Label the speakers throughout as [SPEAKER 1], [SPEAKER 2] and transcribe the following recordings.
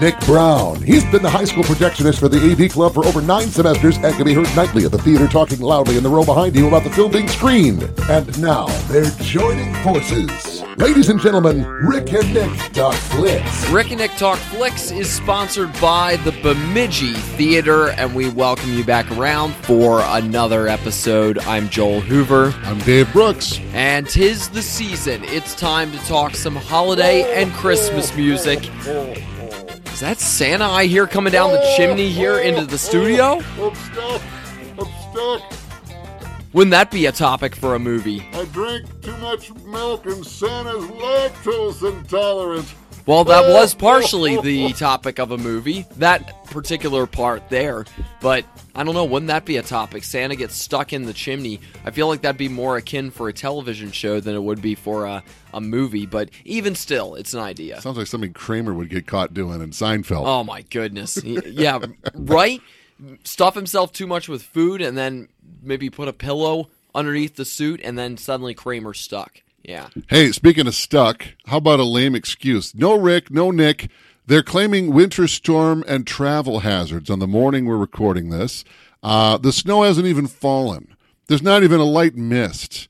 [SPEAKER 1] Nick Brown. He's been the high school projectionist for the AV Club for over nine semesters and can be heard nightly at the theater talking loudly in the row behind you about the film being screened. And now they're joining forces. Ladies and gentlemen, Rick and Nick Talk Flicks.
[SPEAKER 2] Rick and Nick Talk Flicks is sponsored by the Bemidji Theater, and we welcome you back around for another episode. I'm Joel Hoover,
[SPEAKER 1] I'm Dave Brooks.
[SPEAKER 2] and tis the season. It's time to talk some holiday and Christmas music. Is that Santa I hear coming down the chimney here into the studio?
[SPEAKER 3] I'm stuck. I'm stuck.
[SPEAKER 2] Wouldn't that be a topic for a movie?
[SPEAKER 3] I drink too much milk and Santa's lactose intolerant.
[SPEAKER 2] Well, that oh, was oh, partially oh, the topic of a movie, that particular part there. But I don't know, wouldn't that be a topic? Santa gets stuck in the chimney. I feel like that'd be more akin for a television show than it would be for a, a movie. But even still, it's an idea.
[SPEAKER 1] Sounds like something Kramer would get caught doing in Seinfeld.
[SPEAKER 2] Oh my goodness. yeah, right? Stuff himself too much with food and then maybe put a pillow underneath the suit and then suddenly Kramer's stuck. Yeah.
[SPEAKER 4] Hey, speaking of stuck, how about a lame excuse? No Rick, no Nick. They're claiming winter storm and travel hazards on the morning we're recording this. Uh, the snow hasn't even fallen. There's not even a light mist.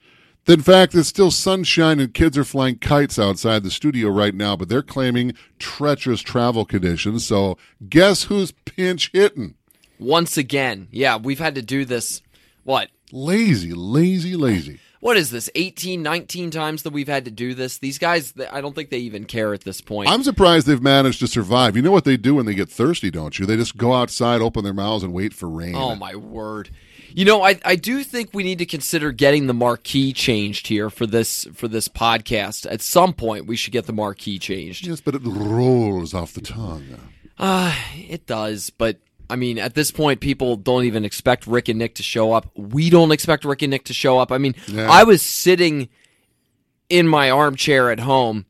[SPEAKER 4] In fact, it's still sunshine and kids are flying kites outside the studio right now, but they're claiming treacherous travel conditions. So guess who's pinch hitting?
[SPEAKER 2] Once again, yeah, we've had to do this, what,
[SPEAKER 4] Lazy, lazy, lazy.
[SPEAKER 2] what is this 18 19 times that we've had to do this these guys i don't think they even care at this point
[SPEAKER 4] I'm surprised they've managed to survive. You know what they do when they get thirsty, don't you? They just go outside, open their mouths, and wait for rain.
[SPEAKER 2] oh my word you know I, I do think we need to consider getting the marquee changed here for this for this podcast at some point we should get the marquee changed
[SPEAKER 4] Yes, but it rolls off the tongue.
[SPEAKER 2] uh it does but i mean at this point people don't even expect rick and nick to show up we don't expect rick and nick to show up i mean
[SPEAKER 4] Yeah.
[SPEAKER 2] i was sitting in my armchair at home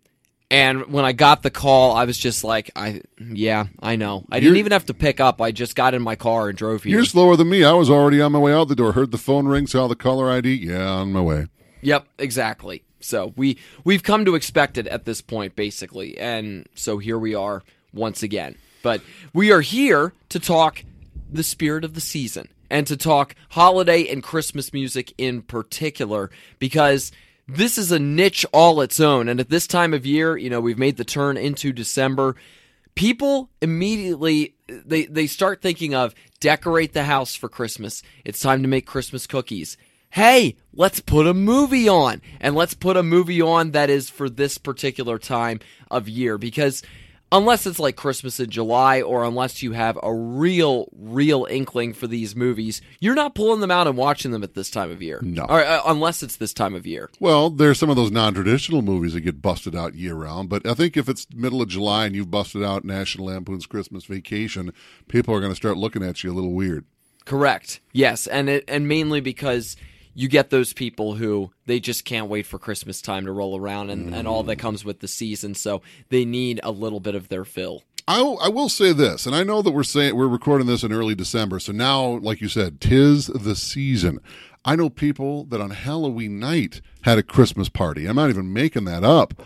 [SPEAKER 2] and when I got the call, I was just like, "I, yeah, I know. I didn't
[SPEAKER 4] You're-
[SPEAKER 2] even have to pick up. I just got in my car and drove here."
[SPEAKER 4] You're slower than me. I was already on my way out the door. Heard the phone ring, saw the caller ID. Yeah, on my way.
[SPEAKER 2] Yep, exactly. So we we've come to expect it at this point, basically, and so here we are once again. But we are here to talk the spirit of the season and to talk holiday and Christmas music in particular, because this is a niche all its own. And at this time of year, you know, we've made the turn into December. People immediately they they start thinking of decorate the house for Christmas. It's time to make Christmas cookies. Hey, let's put a movie on. And let's put a movie on that is for this particular time of year because unless it's like Christmas in July or unless you have a real real inkling for these movies, you're not pulling them out and watching them at this time of year.
[SPEAKER 4] No.
[SPEAKER 2] Or uh, unless it's this time of year.
[SPEAKER 4] Well, there's some of those non-traditional movies that get busted out year round, but I think if it's middle of July and you've busted out National Lampoon's Christmas Vacation, people are going to start looking at you a little weird.
[SPEAKER 2] Correct. Yes, and it and mainly because you get those people who they just can't wait for Christmas time to roll around and, and all that mm. comes with the season, so they need a little bit of their fill.
[SPEAKER 4] I, I will say this, and I know that we're saying we're recording this in early December, so now, like you said, tis the season. I know people that on Halloween night had a Christmas party. I'm not even making that up.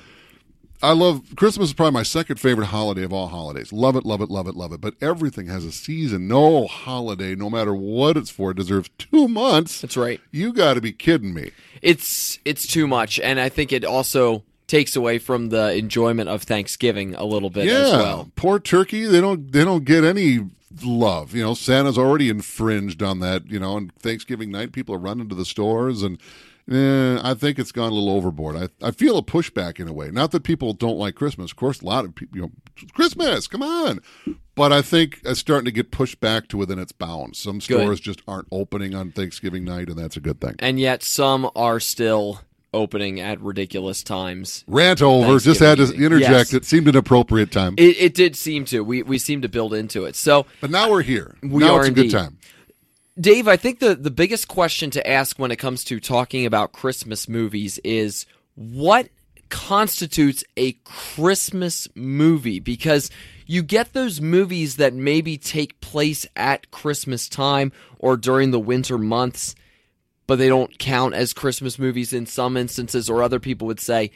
[SPEAKER 4] I love Christmas is probably my second favorite holiday of all holidays. Love it, love it, love it, love it. But everything has a season. No holiday, no matter what it's for, deserves two months.
[SPEAKER 2] That's right.
[SPEAKER 4] You got to be kidding me.
[SPEAKER 2] It's it's too much, and I think it also takes away from the enjoyment of Thanksgiving a little bit
[SPEAKER 4] yeah,
[SPEAKER 2] as well.
[SPEAKER 4] poor turkey. They don't. They don't get any love. You know, Santa's already infringed on that. You know, and Thanksgiving night, people are running to the stores, and eh, I think it's gone a little overboard. I I feel a pushback in a way. Not that people don't like Christmas. Of course, a lot of people. You know, Christmas. Come on. But I think it's starting to get pushed back to within its bounds. Some stores just aren't opening on Thanksgiving night, and that's a good thing.
[SPEAKER 2] And yet some are still opening at ridiculous times.
[SPEAKER 4] Rant over. Just had to interject.
[SPEAKER 2] Yes.
[SPEAKER 4] It seemed an appropriate time.
[SPEAKER 2] It, it did seem to. We we seem to build into it. So
[SPEAKER 4] but now we're here.
[SPEAKER 2] We
[SPEAKER 4] now
[SPEAKER 2] are
[SPEAKER 4] it's a good time.
[SPEAKER 2] Dave, I think the, the biggest question to ask when it comes to talking about Christmas movies is what constitutes a Christmas movie? Because you get those movies that maybe take place at Christmas time or during the winter months, but they don't count as Christmas movies in some instances, or other people would say,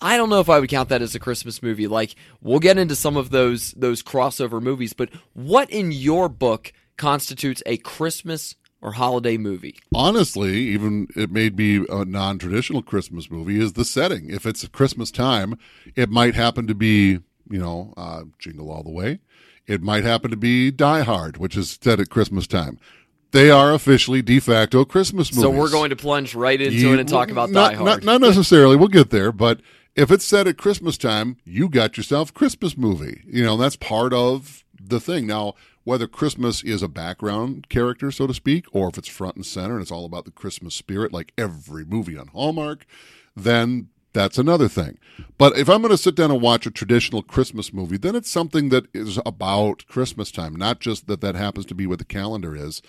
[SPEAKER 2] I don't know if I would count that as a Christmas movie. Like we'll get into some of those those crossover movies, but what in your book constitutes a Christmas or holiday movie?
[SPEAKER 4] Honestly, even it may be a non-traditional Christmas movie is the setting. If it's Christmas time, it might happen to be, you know, uh, Jingle All the Way. It might happen to be Die Hard, which is set at Christmas time. They are officially de facto Christmas movies.
[SPEAKER 2] So we're going to plunge right into
[SPEAKER 4] You-
[SPEAKER 2] it and talk about
[SPEAKER 4] not,
[SPEAKER 2] Die Hard.
[SPEAKER 4] Not, not necessarily. We'll get there, but if it's set at Christmas time, you got yourself a Christmas movie. You know, that's part of the thing. Now, whether Christmas is a background character, so to speak, or if it's front and center and it's all about the Christmas spirit, like every movie on Hallmark, then that's another thing. But if I'm going to sit down and watch a traditional Christmas movie, then it's something that is about Christmas time, not just that that happens to be what the calendar is.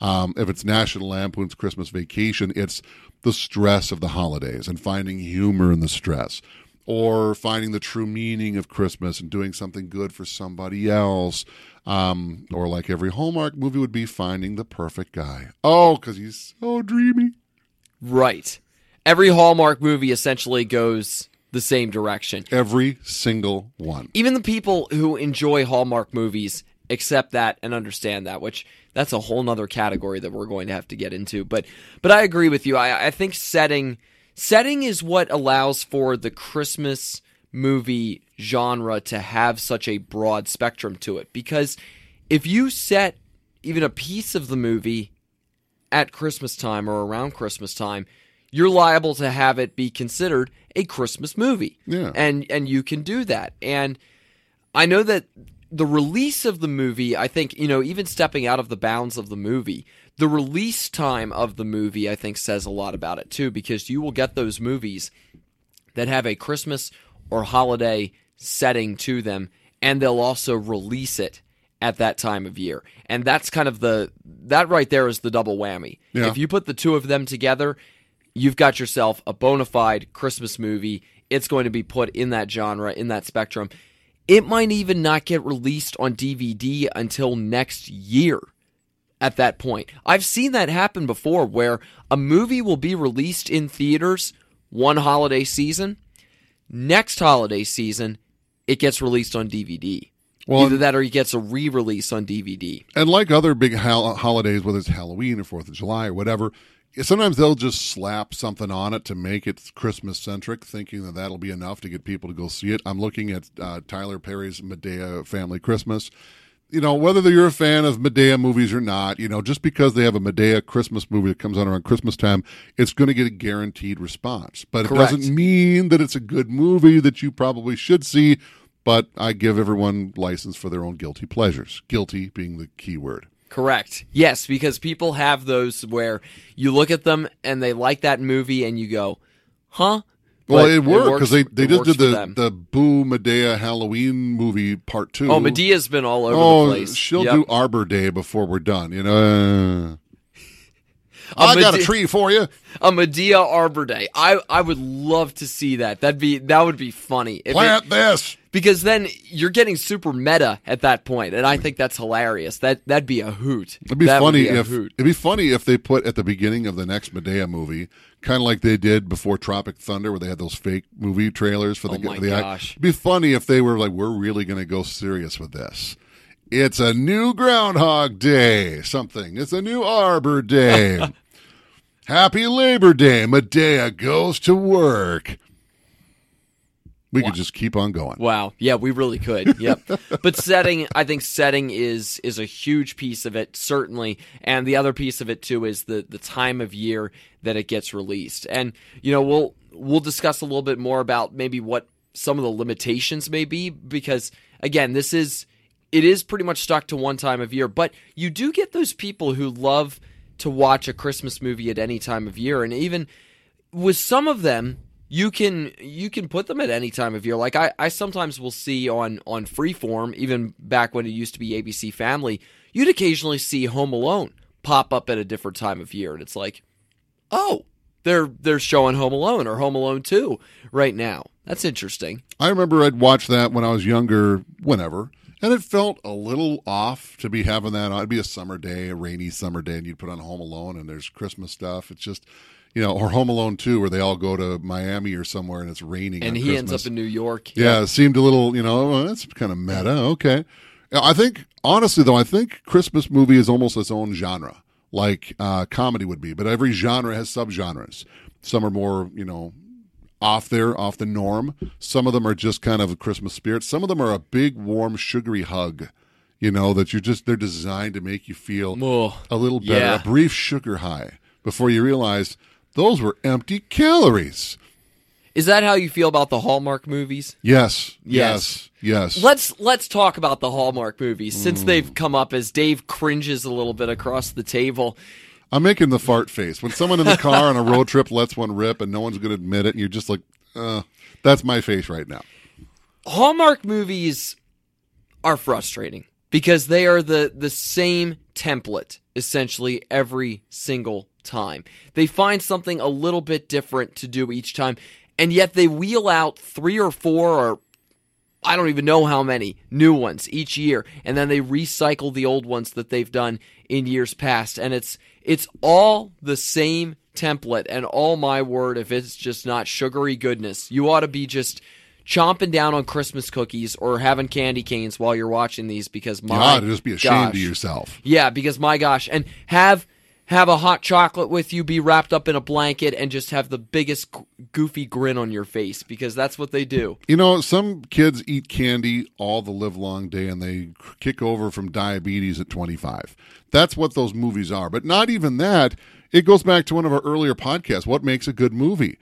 [SPEAKER 4] Um, if it's National Lampoon's Christmas Vacation, it's the stress of the holidays and finding humor in the stress, or finding the true meaning of Christmas and doing something good for somebody else. Um, or like every Hallmark movie would be finding the perfect guy. Oh, because he's so dreamy.
[SPEAKER 2] right. Every Hallmark movie essentially goes the same direction.
[SPEAKER 4] Every single one.
[SPEAKER 2] even the people who enjoy Hallmark movies accept that and understand that, which that's a whole nother category that we're going to have to get into. But but I agree with you. I, I think setting setting is what allows for the Christmas movie genre to have such a broad spectrum to it. Because if you set even a piece of the movie at Christmas time or around Christmas time, you're liable to have it be considered a Christmas movie.
[SPEAKER 4] Yeah.
[SPEAKER 2] And and you can do that. And I know that the release of the movie, I think, you know, even stepping out of the bounds of the movie, the release time of the movie I think says a lot about it too because you will get those movies that have a Christmas or holiday setting to them, and they'll also release it at that time of year. And that's kind of the that right there is the double whammy.
[SPEAKER 4] Yeah.
[SPEAKER 2] If you put the two of them together, you've got yourself a bona fide Christmas movie. It's going to be put in that genre, in that spectrum. It might even not get released on DVD until next year at that point. I've seen that happen before where a movie will be released in theaters one holiday season. Next holiday season, it gets released on DVD.
[SPEAKER 4] Well,
[SPEAKER 2] Either that or he gets a re release on DVD.
[SPEAKER 4] And like other big hol- holidays, whether it's Halloween or Fourth of July or whatever, sometimes they'll just slap something on it to make it Christmas centric, thinking that that'll be enough to get people to go see it. I'm looking at uh, Tyler Perry's Madea Family Christmas. You know, whether you're a fan of Madea movies or not, you know, just because they have a Madea Christmas movie that comes out around Christmas time, it's going to get a guaranteed response. But it doesn't mean that it's a good movie that you probably should see. But I give everyone license for their own guilty pleasures. Guilty being the key word.
[SPEAKER 2] Correct. Yes, because people have those where you look at them and they like that movie and you go, huh?
[SPEAKER 4] Well, it worked because they, they just did the, the Boo Madea Halloween movie part two.
[SPEAKER 2] Oh, Madea's been all over
[SPEAKER 4] Oh,
[SPEAKER 2] the place.
[SPEAKER 4] she'll
[SPEAKER 2] Yep.
[SPEAKER 4] do Arbor Day before we're done. You know, I got a tree for you.
[SPEAKER 2] a Madea Arbor Day. I I would love to see that. That'd be that would be funny. If it-
[SPEAKER 4] Plant this.
[SPEAKER 2] Because then you're getting super meta at that point, and I think that's hilarious. That that'd be a hoot.
[SPEAKER 4] It'd be
[SPEAKER 2] That
[SPEAKER 4] funny
[SPEAKER 2] be
[SPEAKER 4] if
[SPEAKER 2] hoot.
[SPEAKER 4] it'd be funny if they put at the beginning of the next Madea movie, kind of like they did before Tropic Thunder, where they had those fake movie trailers for the.
[SPEAKER 2] Oh my
[SPEAKER 4] the
[SPEAKER 2] gosh.
[SPEAKER 4] It'd be funny if they were like, "We're really going to go serious with this." It's a new Groundhog Day, something. It's a new Arbor Day. Happy Labor Day. Madea goes to work. We could just keep on going.
[SPEAKER 2] Wow. Yeah, we really could. Yep. but setting, I think setting is is a huge piece of it, certainly. And the other piece of it too is the the time of year that it gets released. And you know, we'll we'll discuss a little bit more about maybe what some of the limitations may be because again, this is it is pretty much stuck to one time of year, but you do get those people who love to watch a Christmas movie at any time of year and even with some of them you can you can put them at any time of year like i, I sometimes will see on on freeform even back when it used to be abc family you'd occasionally see home alone pop up at a different time of year, and it's like, oh, they're they're showing Home Alone or Home Alone Two right now. That's interesting.
[SPEAKER 4] I remember I'd watch that when I was younger, whenever, and it felt a little off to be having that on. It'd be a summer day, a rainy summer day, and you'd put on Home Alone, and there's Christmas stuff. It's just, you know, or Home Alone 2, where they all go to Miami or somewhere and it's raining.
[SPEAKER 2] And he ends up in New York.
[SPEAKER 4] Yeah, it seemed a little, you know, well, that's kind of meta. Okay. I think, honestly, though, I think Christmas movie is almost its own genre, like uh, comedy would be. But every genre has subgenres. Some are more, you know, off there, off the norm. Some of them are just kind of a Christmas spirit. Some of them are a big, warm, sugary hug, you know, that you're just, they're designed to make you feel a little better,
[SPEAKER 2] Yeah.
[SPEAKER 4] a brief sugar high before you realize those were empty calories.
[SPEAKER 2] Is that how you feel about the Hallmark movies?
[SPEAKER 4] Yes.
[SPEAKER 2] Yes.
[SPEAKER 4] Yes. Yes.
[SPEAKER 2] Let's let's talk about the Hallmark movies
[SPEAKER 4] Mm.
[SPEAKER 2] since they've come up as Dave cringes a little bit across the table.
[SPEAKER 4] I'm making the fart face. When someone in the car on a road trip lets one rip and no one's going to admit it, and you're just like, uh, that's my face right now.
[SPEAKER 2] Hallmark movies are frustrating because they are the the same template essentially every single time. They find something a little bit different to do each time and yet they wheel out 3 or 4 or I don't even know how many new ones each year and then they recycle the old ones that they've done in years past and it's it's all the same template and all my word if it's just not sugary goodness you ought to be just chomping down on christmas cookies or having candy canes while you're watching these because my
[SPEAKER 4] to just be ashamed
[SPEAKER 2] gosh.
[SPEAKER 4] of yourself.
[SPEAKER 2] yeah because my gosh and have have a hot chocolate with you be wrapped up in a blanket and just have the biggest goofy grin on your face because that's what they do
[SPEAKER 4] You know, some kids eat candy all the live long day and they kick over from diabetes at 25. That's what those movies are. But not even that. It goes back to one of our earlier podcasts. What makes a good movie?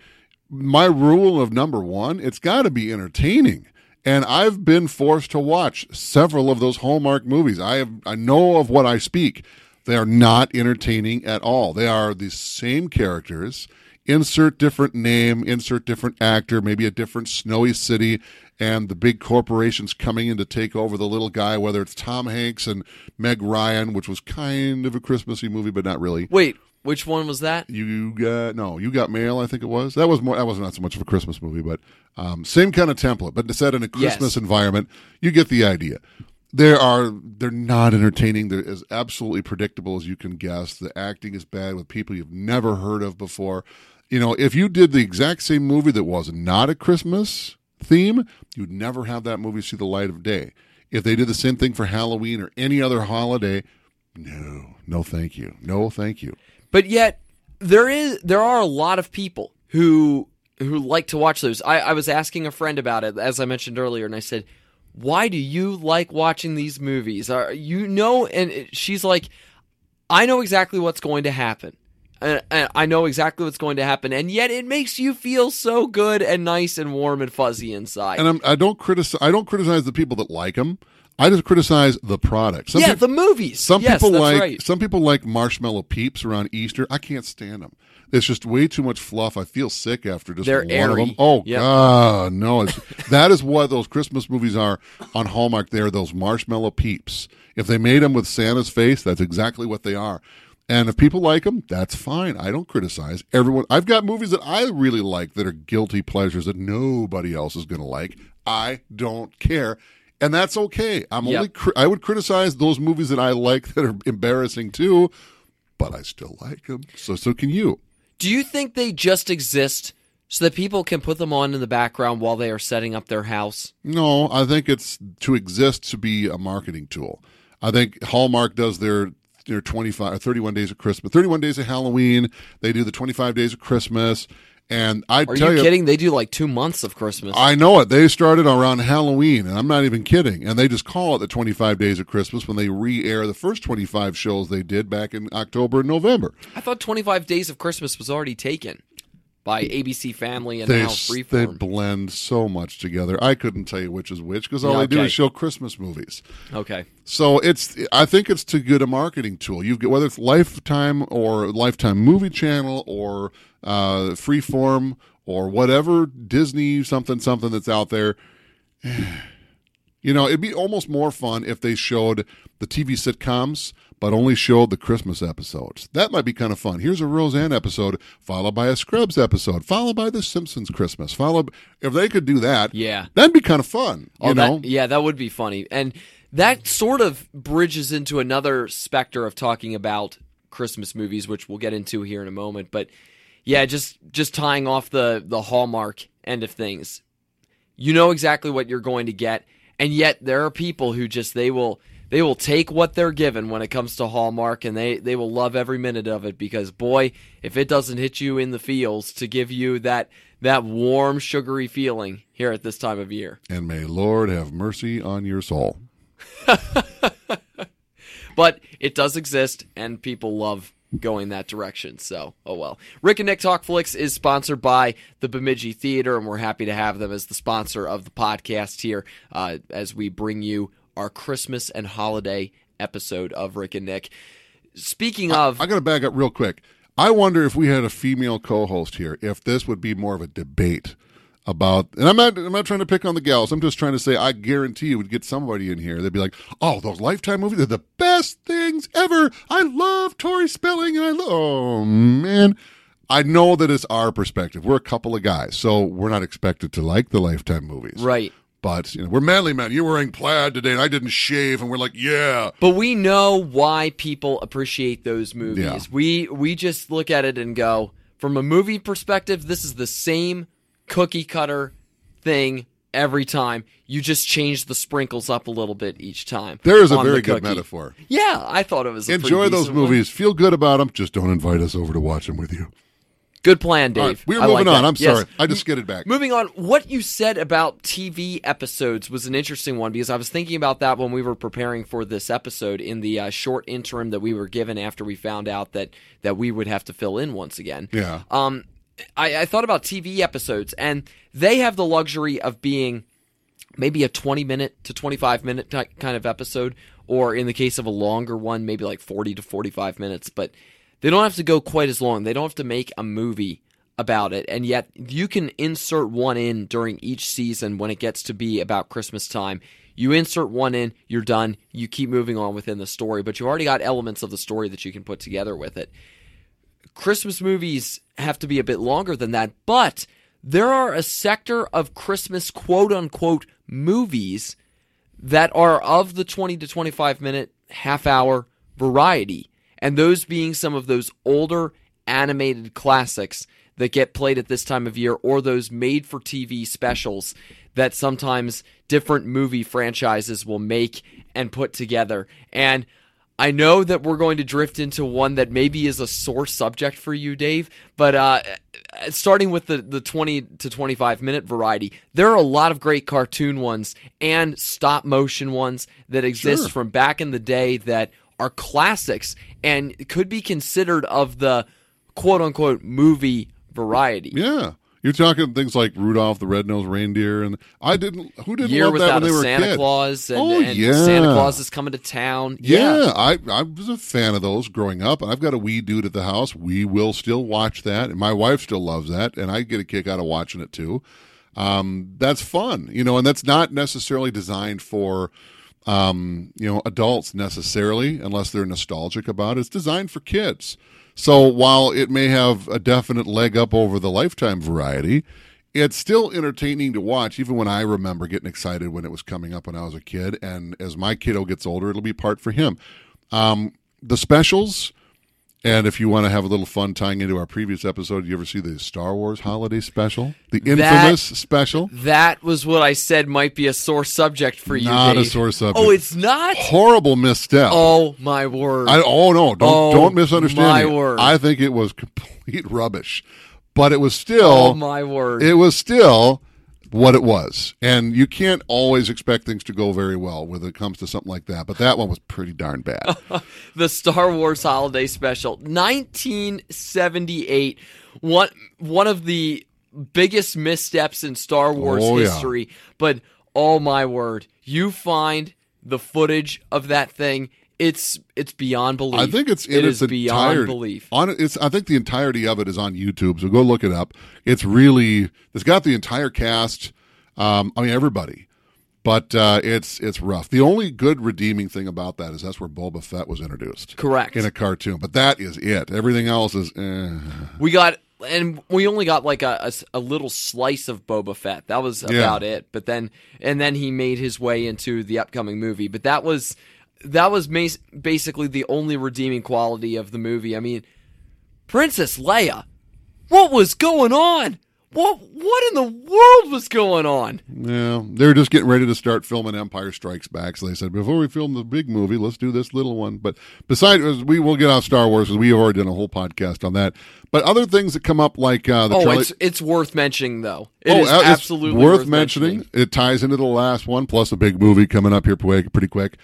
[SPEAKER 4] My rule of number one, it's got to be entertaining. And I've been forced to watch several of those Hallmark movies. I have, I know of what I speak. They are not entertaining at all. They are the same characters. Insert different name, insert different actor, maybe a different snowy city, and the big corporations coming in to take over the little guy, whether it's Tom Hanks and Meg Ryan, which was kind of a Christmassy movie, but not really.
[SPEAKER 2] wait which one was that
[SPEAKER 4] You got no, you got mail. I think it was. That was more. That was not so much of a Christmas movie, but um, same kind of template, but set in a Christmas
[SPEAKER 2] Yes.
[SPEAKER 4] environment. You get the idea. There are they're not entertaining. They're as absolutely predictable as you can guess. The acting is bad with people you've never heard of before. You know, if you did the exact same movie that was not a Christmas theme, you'd never have that movie see the light of day. If they did the same thing for Halloween or any other holiday, no, no, thank you, no, thank you.
[SPEAKER 2] But yet there is there are a lot of people who who like to watch those. I, I was asking a friend about it as I mentioned earlier, and I said, "Why do you like watching these movies? Are you know?" And it- she's like, "I know exactly what's going to happen." And, I know exactly what's going to happen, and yet it makes you feel so good and nice and warm and fuzzy inside.
[SPEAKER 4] and I'm, I don't criticize. I don't criticize the people that like them. I just criticize the product. Some
[SPEAKER 2] yeah,
[SPEAKER 4] peop-
[SPEAKER 2] the movies.
[SPEAKER 4] some
[SPEAKER 2] yes,
[SPEAKER 4] people
[SPEAKER 2] that's
[SPEAKER 4] like
[SPEAKER 2] right.
[SPEAKER 4] some people like marshmallow peeps around Easter. I can't stand them. It's just way too much fluff. I feel sick after just
[SPEAKER 2] They're
[SPEAKER 4] one
[SPEAKER 2] airy.
[SPEAKER 4] of them. Oh
[SPEAKER 2] Yep.
[SPEAKER 4] God, no! It's, that is what those Christmas movies are on Hallmark. They're those marshmallow peeps. If they made them with Santa's face, that's exactly what they are. And if people like them, that's fine. I don't criticize everyone. I've got movies that I really like that are guilty pleasures that nobody else is going to like. I don't care, and that's okay. I'm
[SPEAKER 2] Yep.
[SPEAKER 4] only cri- I would criticize those movies that I like that are embarrassing too, but I still like them. So so can you.
[SPEAKER 2] Do you think they just exist so that people can put them on in the background while they are setting up their house?
[SPEAKER 4] No, I think it's to exist to be a marketing tool. I think Hallmark does their their 25 or 31 days of Christmas, 31 days of Halloween, they do the 25 days of Christmas, and I
[SPEAKER 2] Are
[SPEAKER 4] tell
[SPEAKER 2] you
[SPEAKER 4] you
[SPEAKER 2] kidding? They do like two months of Christmas.
[SPEAKER 4] I know it. They started around Halloween, and I'm not even kidding. And they just call it the 25 days of Christmas when they re-air the first 25 shows they did back in October and November.
[SPEAKER 2] I thought 25 Days of Christmas was already taken by ABC Family and
[SPEAKER 4] They
[SPEAKER 2] now Freeform.
[SPEAKER 4] they blend so much together. I couldn't tell you which is which because all
[SPEAKER 2] Yeah,
[SPEAKER 4] they do is show Christmas movies.
[SPEAKER 2] okay.
[SPEAKER 4] So it's I think it's too good a marketing tool. You get whether it's Lifetime or Lifetime Movie Channel or uh, Freeform or whatever Disney something something that's out there. You know, it'd be almost more fun if they showed the TV sitcoms, but only showed the Christmas episodes. That might be kind of fun. Here's a Roseanne episode, followed by a Scrubs episode, followed by the Simpsons Christmas. Followed, if they could do that,
[SPEAKER 2] Yeah.
[SPEAKER 4] that'd be kind of fun.
[SPEAKER 2] Oh,
[SPEAKER 4] you know,
[SPEAKER 2] that, yeah, that would be funny. And that sort of bridges into another specter of talking about Christmas movies, which we'll get into here in a moment. But yeah, just just tying off the the Hallmark end of things. You know exactly what you're going to get, and yet there are people who just they will they will take what they're given when it comes to Hallmark and they they will love every minute of it because boy, if it doesn't hit you in the feels to give you that that warm sugary feeling here at this time of year.
[SPEAKER 4] and may Lord have mercy on your soul.
[SPEAKER 2] but it does exist and people love going that direction so oh well rick and nick talk flicks is sponsored by the bemidji theater and we're happy to have them as the sponsor of the podcast here uh, as we bring you our christmas and holiday episode of rick and nick speaking of
[SPEAKER 4] I got to back up real quick. I wonder if we had a female co-host here, if this would be more of a debate about. And I'm not. I'm not trying to pick on the gals. I'm just trying to say I guarantee you would get somebody in here. They'd be like, "Oh, those Lifetime movies are the best things ever. I love Tori Spelling, and I love." Oh man. I know that it's our perspective. We're a couple of guys, so we're not expected to like the Lifetime movies.
[SPEAKER 2] right
[SPEAKER 4] But you know, we're manly men. You're wearing plaid today, and I didn't shave, and we're like, yeah.
[SPEAKER 2] But we know why people appreciate those movies.
[SPEAKER 4] Yeah.
[SPEAKER 2] We we just look at it and go, from a movie perspective, this is the same cookie cutter thing every time. You just change the sprinkles up a little bit each time.
[SPEAKER 4] There is a very good metaphor.
[SPEAKER 2] Yeah, I thought it was.
[SPEAKER 4] Enjoy those
[SPEAKER 2] decent one.
[SPEAKER 4] movies. Feel good about them. Just don't invite us over to watch them with you.
[SPEAKER 2] Good plan, Dave.
[SPEAKER 4] Right, we're
[SPEAKER 2] I like
[SPEAKER 4] moving on.
[SPEAKER 2] that.
[SPEAKER 4] I'm
[SPEAKER 2] Yes.
[SPEAKER 4] sorry. I just skidded back.
[SPEAKER 2] Moving on, what you said about TV episodes was an interesting one because I was thinking about that when we were preparing for this episode in the uh, short interim that we were given after we found out that that we would have to fill in once again.
[SPEAKER 4] Yeah.
[SPEAKER 2] Um, I, I thought about TV episodes, and they have the luxury of being maybe a 20 minute to 25 minute kind of episode, or in the case of a longer one, maybe like 40 to 45 minutes. But they don't have to go quite as long. They don't have to make a movie about it, and yet you can insert one in during each season when it gets to be about Christmas time. You insert one in, you're done. You keep moving on within the story, but you've already got elements of the story that you can put together with it. Christmas movies have to be a bit longer than that, but there are a sector of Christmas quote unquote movies that are of the 20 to 25 minute half hour variety. And those being some of those older animated classics that get played at this time of year or those made for TV specials that sometimes different movie franchises will make and put together. And I know that we're going to drift into one that maybe is a sore subject for you, Dave, but uh, starting with the, the 20 to 25 minute variety, there are a lot of great cartoon ones and stop motion ones that exist
[SPEAKER 4] Sure.
[SPEAKER 2] from back in the day that are classics and could be considered of the quote unquote movie variety.
[SPEAKER 4] Yeah. You're talking things like Rudolph the Red-Nosed Reindeer, and I didn't. Who didn't
[SPEAKER 2] Year
[SPEAKER 4] love that when they were
[SPEAKER 2] Santa
[SPEAKER 4] kid?
[SPEAKER 2] Claus and,
[SPEAKER 4] Oh,
[SPEAKER 2] and
[SPEAKER 4] yeah.
[SPEAKER 2] Santa Claus is coming to town.
[SPEAKER 4] Yeah, I I was a fan of those growing up. I've got a wee dude at the house. We will still watch that, and my wife still loves that, and I get a kick out of watching it too. Um, that's fun, you know, and that's not necessarily designed for um, you know adults necessarily, unless they're nostalgic about it. It's designed for kids. So while it may have a definite leg up over the lifetime variety, it's still entertaining to watch, even when I remember getting excited when it was coming up when I was a kid. And as my kiddo gets older, it'll be part for him. Um, the specials, and if you want to have a little fun tying into our previous episode, you ever see the Star Wars holiday special? The infamous special?
[SPEAKER 2] That was what I said might be a sore subject for you.
[SPEAKER 4] Not a sore subject.
[SPEAKER 2] Oh, it's not.
[SPEAKER 4] Horrible misstep.
[SPEAKER 2] Oh my word!
[SPEAKER 4] I, oh no! Don't
[SPEAKER 2] Oh,
[SPEAKER 4] don't misunderstand
[SPEAKER 2] my
[SPEAKER 4] me.
[SPEAKER 2] word.
[SPEAKER 4] I think it was complete rubbish, but it was still
[SPEAKER 2] oh my word!
[SPEAKER 4] it was still what it was, and you can't always expect things to go very well when it comes to something like that. But that one was pretty darn bad.
[SPEAKER 2] the Star Wars Holiday Special, 1978. One one of the biggest missteps in Star Wars
[SPEAKER 4] Oh, yeah.
[SPEAKER 2] history. But oh my word, you find the footage of that thing. It's it's beyond belief.
[SPEAKER 4] I think it's in
[SPEAKER 2] it
[SPEAKER 4] its
[SPEAKER 2] is beyond
[SPEAKER 4] entirety.
[SPEAKER 2] belief.
[SPEAKER 4] On it's I think the entirety of it is on YouTube, so go look it up. It's really it's got the entire cast. Um, I mean everybody, but uh, it's it's rough. The only good redeeming thing about that is that's where Boba Fett was introduced,
[SPEAKER 2] Correct.
[SPEAKER 4] in a cartoon. But that is it. Everything else is. Eh.
[SPEAKER 2] We got, and we only got like a little slice of Boba Fett. That was
[SPEAKER 4] Yeah.
[SPEAKER 2] about it. But then, and then he made his way into the upcoming movie. But that was, that was basically the only redeeming quality of the movie. I mean, Princess Leia, what was going on? What what in the world was going on?
[SPEAKER 4] Yeah, they're just getting ready to start filming Empire Strikes Back. So they said, before we film the big movie, let's do this little one. But besides, we will get off Star Wars because we have already done a whole podcast on that. But other things that come up, like uh, the
[SPEAKER 2] Oh,
[SPEAKER 4] Charlie-
[SPEAKER 2] it's it's worth mentioning though. It
[SPEAKER 4] oh,
[SPEAKER 2] is
[SPEAKER 4] uh, it's
[SPEAKER 2] absolutely
[SPEAKER 4] worth, mentioning.
[SPEAKER 2] mentioning.
[SPEAKER 4] It ties into the last one, plus a big movie coming up here pretty quick.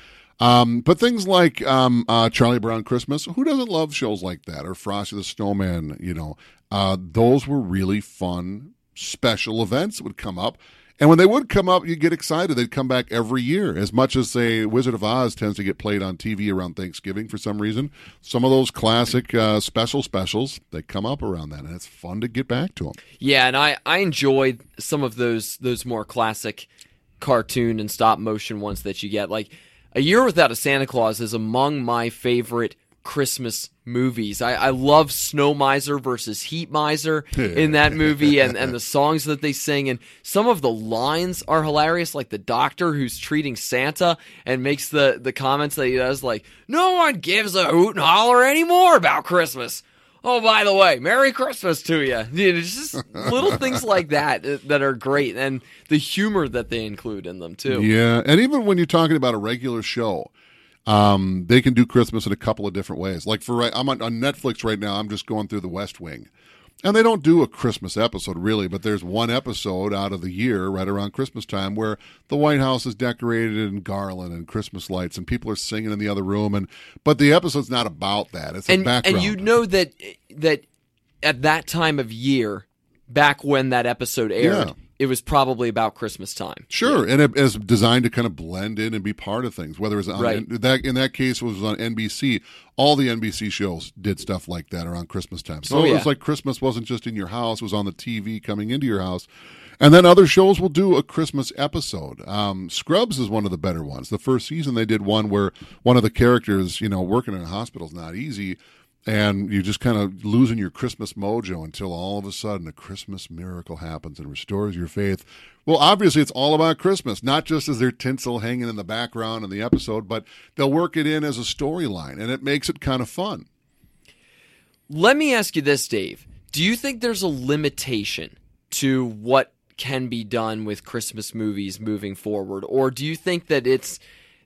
[SPEAKER 4] Um, but things like um, uh, Charlie Brown Christmas, who doesn't love shows like that? Or Frosty the Snowman, you know, uh, those were really fun special events that would come up. And when they would come up, you'd get excited. They'd come back every year. As much as, say, Wizard of Oz tends to get played on TV around Thanksgiving for some reason, some of those classic uh, special specials, they come up around that. And it's fun to get back to them.
[SPEAKER 2] Yeah, and I I enjoyed some of those those more classic cartoon and stop motion ones that you get. Like A Year Without a Santa Claus is among my favorite Christmas movies. I, I love Snow Miser versus Heat Miser in that movie and, and the songs that they sing and some of the lines are hilarious, like the doctor who's treating Santa and makes the, the comments that he does like, No one gives a hoot and holler anymore about Christmas. Oh, by the way, Merry Christmas to you. It's just little things like that uh, that are great, and the humor that they include in them too.
[SPEAKER 4] Yeah, and even when you're talking about a regular show, um, they can do Christmas in a couple of different ways. Like for right, I'm on, on Netflix right now. I'm just going through The West Wing, and they don't do a Christmas episode really, but there's one episode out of the year right around Christmas time where the White House is decorated in garland and Christmas lights, and people are singing in the other room. And but the episode's not about that. It's a
[SPEAKER 2] and
[SPEAKER 4] background.
[SPEAKER 2] and you know that that at that time of year, back when that episode aired,
[SPEAKER 4] Yeah.
[SPEAKER 2] It was probably about Christmas time.
[SPEAKER 4] Sure, and it is designed to kind of blend in and be part of things. Whether it's on
[SPEAKER 2] Right.
[SPEAKER 4] that in that case it was on NBC. All the NBC shows did stuff like that around Christmas time. So
[SPEAKER 2] Oh,
[SPEAKER 4] it
[SPEAKER 2] yeah.
[SPEAKER 4] was like Christmas wasn't just in your house; it was on the TV coming into your house. And then other shows will do a Christmas episode. Um, Scrubs is one of the better ones. The first season they did one where one of the characters, you know, working in a hospital is not easy, and you just kind of losing your Christmas mojo until all of a sudden a Christmas miracle happens and restores your faith. Well, obviously, it's all about Christmas, not just as their tinsel hanging in the background in the episode, but they'll work it in as a storyline, and it makes it kind of fun.
[SPEAKER 2] Let me ask you this, Dave. Do you think there's a limitation to what can be done with Christmas movies moving forward, or do you think that it's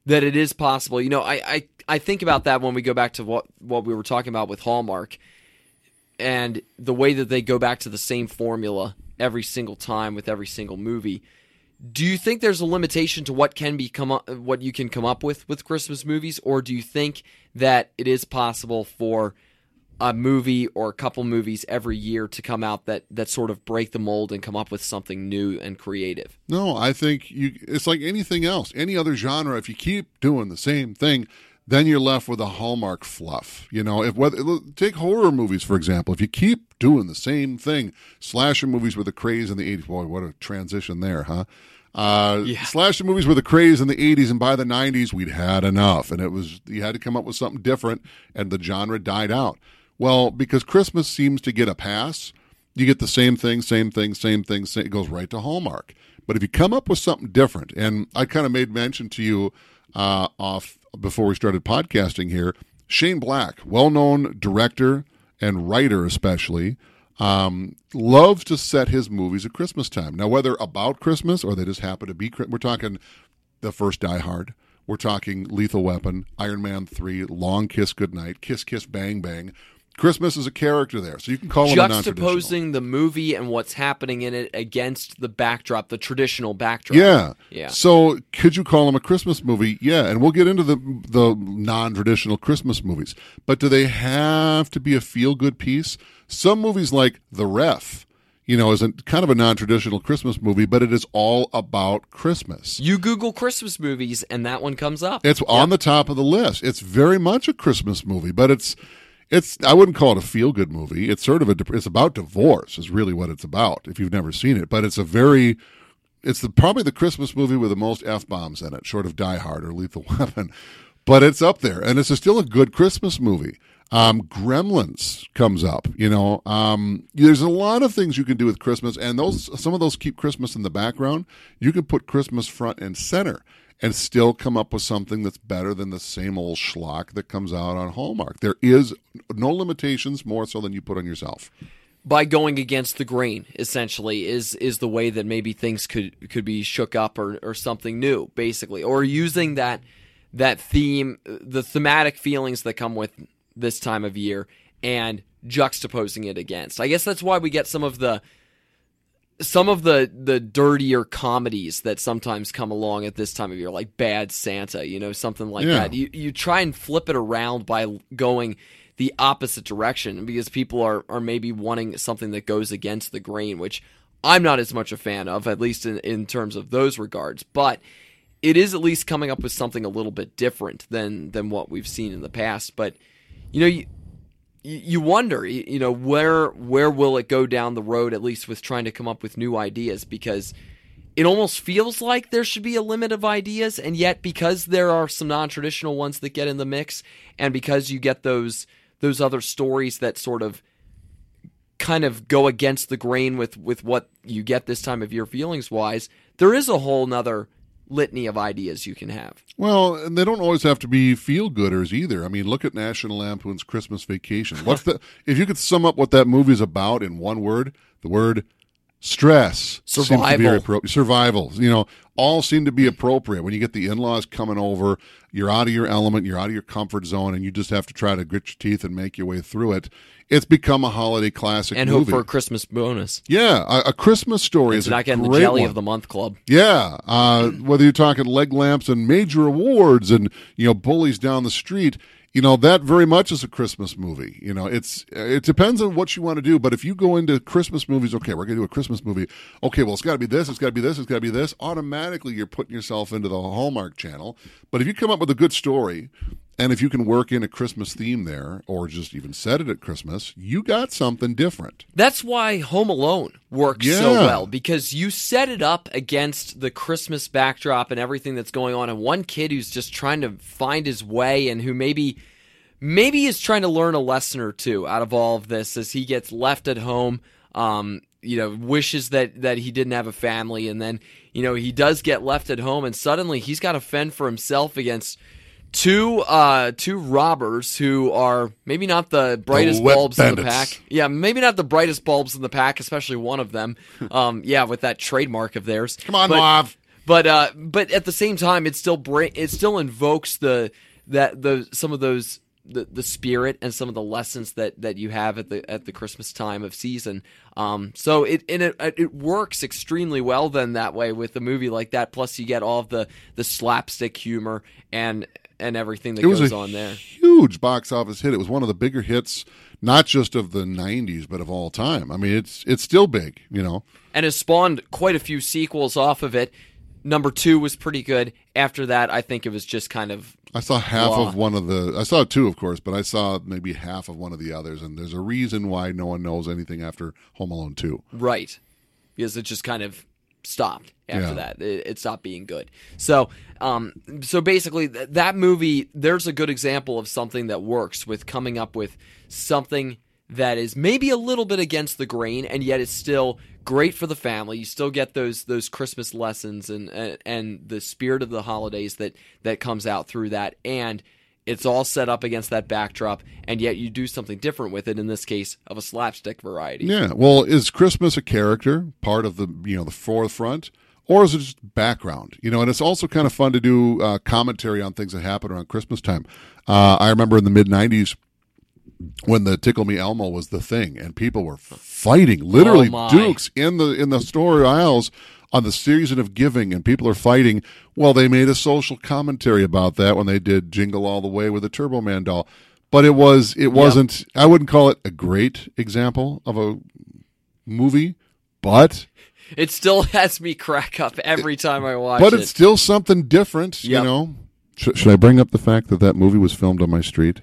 [SPEAKER 2] that it is possible? You know, I I, I think about that when we go back to what what we were talking about with Hallmark, and the way that they go back to the same formula every single time with every single movie. Do you think there's a limitation to what can be come up, what you can come up with with Christmas movies, or do you think that it is possible for a movie or a couple movies every year to come out that that sort of break the mold and come up with something new and creative?
[SPEAKER 4] No, I think you. It's like anything else, any other genre. If you keep doing the same thing, then you're left with a hallmark fluff. You know, if whether take horror movies for example, if you keep doing the same thing, slasher movies were the craze in the '80s. Boy, what a transition there, huh? Uh, Slasher movies were the craze in the '80s, and by the '90s, we'd had enough, and it was you had to come up with something different, and the genre died out. Well, because Christmas seems to get a pass, you get the same thing, same thing, same thing. Same, it goes right to Hallmark. But if you come up with something different, and I kind of made mention to you uh, off before we started podcasting here, Shane Black, well-known director and writer, especially, um, loves to set his movies at Christmas time. Now, whether about Christmas or they just happen to be, we're talking the first Die Hard. We're talking Lethal Weapon, Iron Man 3, Long Kiss Goodnight, Kiss Kiss Bang Bang. Christmas is a character there, so you can call him.
[SPEAKER 2] Juxtaposing the movie and what's happening in it against the backdrop, the traditional backdrop.
[SPEAKER 4] Yeah.
[SPEAKER 2] Yeah.
[SPEAKER 4] So could you call them a Christmas movie? Yeah, and we'll get into the the non-traditional Christmas movies. But do they have to be a feel-good piece? Some movies like The Ref, you know, is a, kind of a non-traditional Christmas movie, but it is all about Christmas.
[SPEAKER 2] You Google Christmas movies and that one comes up.
[SPEAKER 4] It's on the top of the list. It's very much a Christmas movie, but it's it's I wouldn't call it a feel good movie. It's sort of a it's about divorce is really what it's about if you've never seen it, but it's a very it's the, probably the Christmas movie with the most f bombs in it, short of Die Hard or Lethal Weapon. But it's up there, and it's a, still a good Christmas movie. Um, Gremlins comes up. You know, um, there's a lot of things you can do with Christmas, and those some of those keep Christmas in the background. You can put Christmas front and center, and still come up with something that's better than the same old schlock that comes out on Hallmark. There is no limitations more so than you put on yourself.
[SPEAKER 2] by going against the grain essentially is is the way that maybe things could could be shook up or or something new basically or using that that theme the thematic feelings that come with this time of year and juxtaposing it against i guess that's why we get some of the some of the the dirtier comedies that sometimes come along at this time of year like bad santa you know something like
[SPEAKER 4] Yeah.
[SPEAKER 2] that you you try and flip it around by going the opposite direction because people are are maybe wanting something that goes against the grain which I'm not as much a fan of at least in in terms of those regards. But it is at least coming up with something a little bit different than than what we've seen in the past. But you know you you wonder, you know, where where will it go down the road? At least with trying to come up with new ideas, because it almost feels like there should be a limit of ideas, and yet because there are some non-traditional ones that get in the mix, and because you get those those other stories that sort of kind of go against the grain with with what you get this time of year feelings wise, there is a whole nother litany of ideas you can have.
[SPEAKER 4] Well, and they don't always have to be feel gooders either. I mean, look at National Lampoon's Christmas Vacation. What's the if you could sum up what that movie's about in one word, the word stress seems to be
[SPEAKER 2] Survival.
[SPEAKER 4] survival. You know, all seem to be appropriate. When you get the in-laws coming over, you're out of your element, you're out of your comfort zone, and you just have to try to grit your teeth and make your way through it. It's become a holiday classic
[SPEAKER 2] And
[SPEAKER 4] movie.
[SPEAKER 2] hope for a Christmas bonus.
[SPEAKER 4] yeah, a, a Christmas story
[SPEAKER 2] It's
[SPEAKER 4] is
[SPEAKER 2] not
[SPEAKER 4] a
[SPEAKER 2] getting the jelly
[SPEAKER 4] one.
[SPEAKER 2] of the month club.
[SPEAKER 4] Yeah, uh, whether you're talking leg lamps and major awards and you know bullies down the street, you know that very much is a Christmas movie. You know, it's it depends on what you want to do. But if you go into Christmas movies, okay, we're going to do a Christmas movie. Okay, well, it's got to be this, it's got to be this, it's got to be this. Automatically, you're putting yourself into the Hallmark Channel. But if you come up with a good story. And if you can work in a Christmas theme there, or just even set it at Christmas, you got something different.
[SPEAKER 2] That's why Home Alone works so well because you set it up against the Christmas backdrop and everything that's going on, and one kid who's just trying to find his way and who maybe maybe is trying to learn a lesson or two out of all of this as he gets left at home. Um, you know, wishes that that he didn't have a family, and then you know he does get left at home, and suddenly he's got to fend for himself against two uh two robbers who are maybe not the brightest
[SPEAKER 4] wet
[SPEAKER 2] bulbs in the pack. Yeah, maybe not the brightest bulbs in the pack, especially one of them. Um, yeah, with that trademark of theirs.
[SPEAKER 4] Come on,
[SPEAKER 2] but,
[SPEAKER 4] Marv.
[SPEAKER 2] But uh, but at the same time, it still bring it still invokes the that the some of those the, the spirit and some of the lessons that, that you have at the at the Christmas time of season. Um, so it and it it works extremely well then that way with a movie like that. Plus, you get all of the the slapstick humor and and everything that
[SPEAKER 4] it
[SPEAKER 2] goes on there.
[SPEAKER 4] huge box office hit. It was one of the bigger hits, not just of the '90s, but of all time. I mean, it's it's still big, you know.
[SPEAKER 2] and has spawned quite a few sequels off of it. Number two was pretty good. After that, I think it was just kind of
[SPEAKER 4] I saw half
[SPEAKER 2] Wow.
[SPEAKER 4] of one of the. I saw two, of course, but I saw maybe half of one of the others. And there's a reason why no one knows anything after Home Alone Two.
[SPEAKER 2] right because it just kind of stopped after
[SPEAKER 4] Yeah.
[SPEAKER 2] that. It, it stopped being good. So, um, so basically, th- that movie there's a good example of something that works with coming up with something that is maybe a little bit against the grain, and yet it's still great for the family. You still get those those Christmas lessons and and, and the spirit of the holidays that that comes out through that, and it's all set up against that backdrop, and yet you do something different with it. In this case, of a slapstick variety.
[SPEAKER 4] Yeah. Well, is Christmas a character part of the you know the forefront, or is it just background? You know, and it's also kind of fun to do uh, commentary on things that happen around Christmas time. Uh, I remember in the mid '90s when the Tickle Me Elmo was the thing, and people were fighting, literally
[SPEAKER 2] Oh,
[SPEAKER 4] dukes in the in the store aisles on the season of giving, and people are fighting. Well, they made a social commentary about that when they did Jingle All the Way with the Turbo Man doll, but it was it wasn't. I wouldn't call it a great example of a movie, but
[SPEAKER 2] It still has me crack up every time I watch
[SPEAKER 4] but
[SPEAKER 2] it.
[SPEAKER 4] it's still something different. You know. Should, should I bring up the fact that that movie was filmed on my street?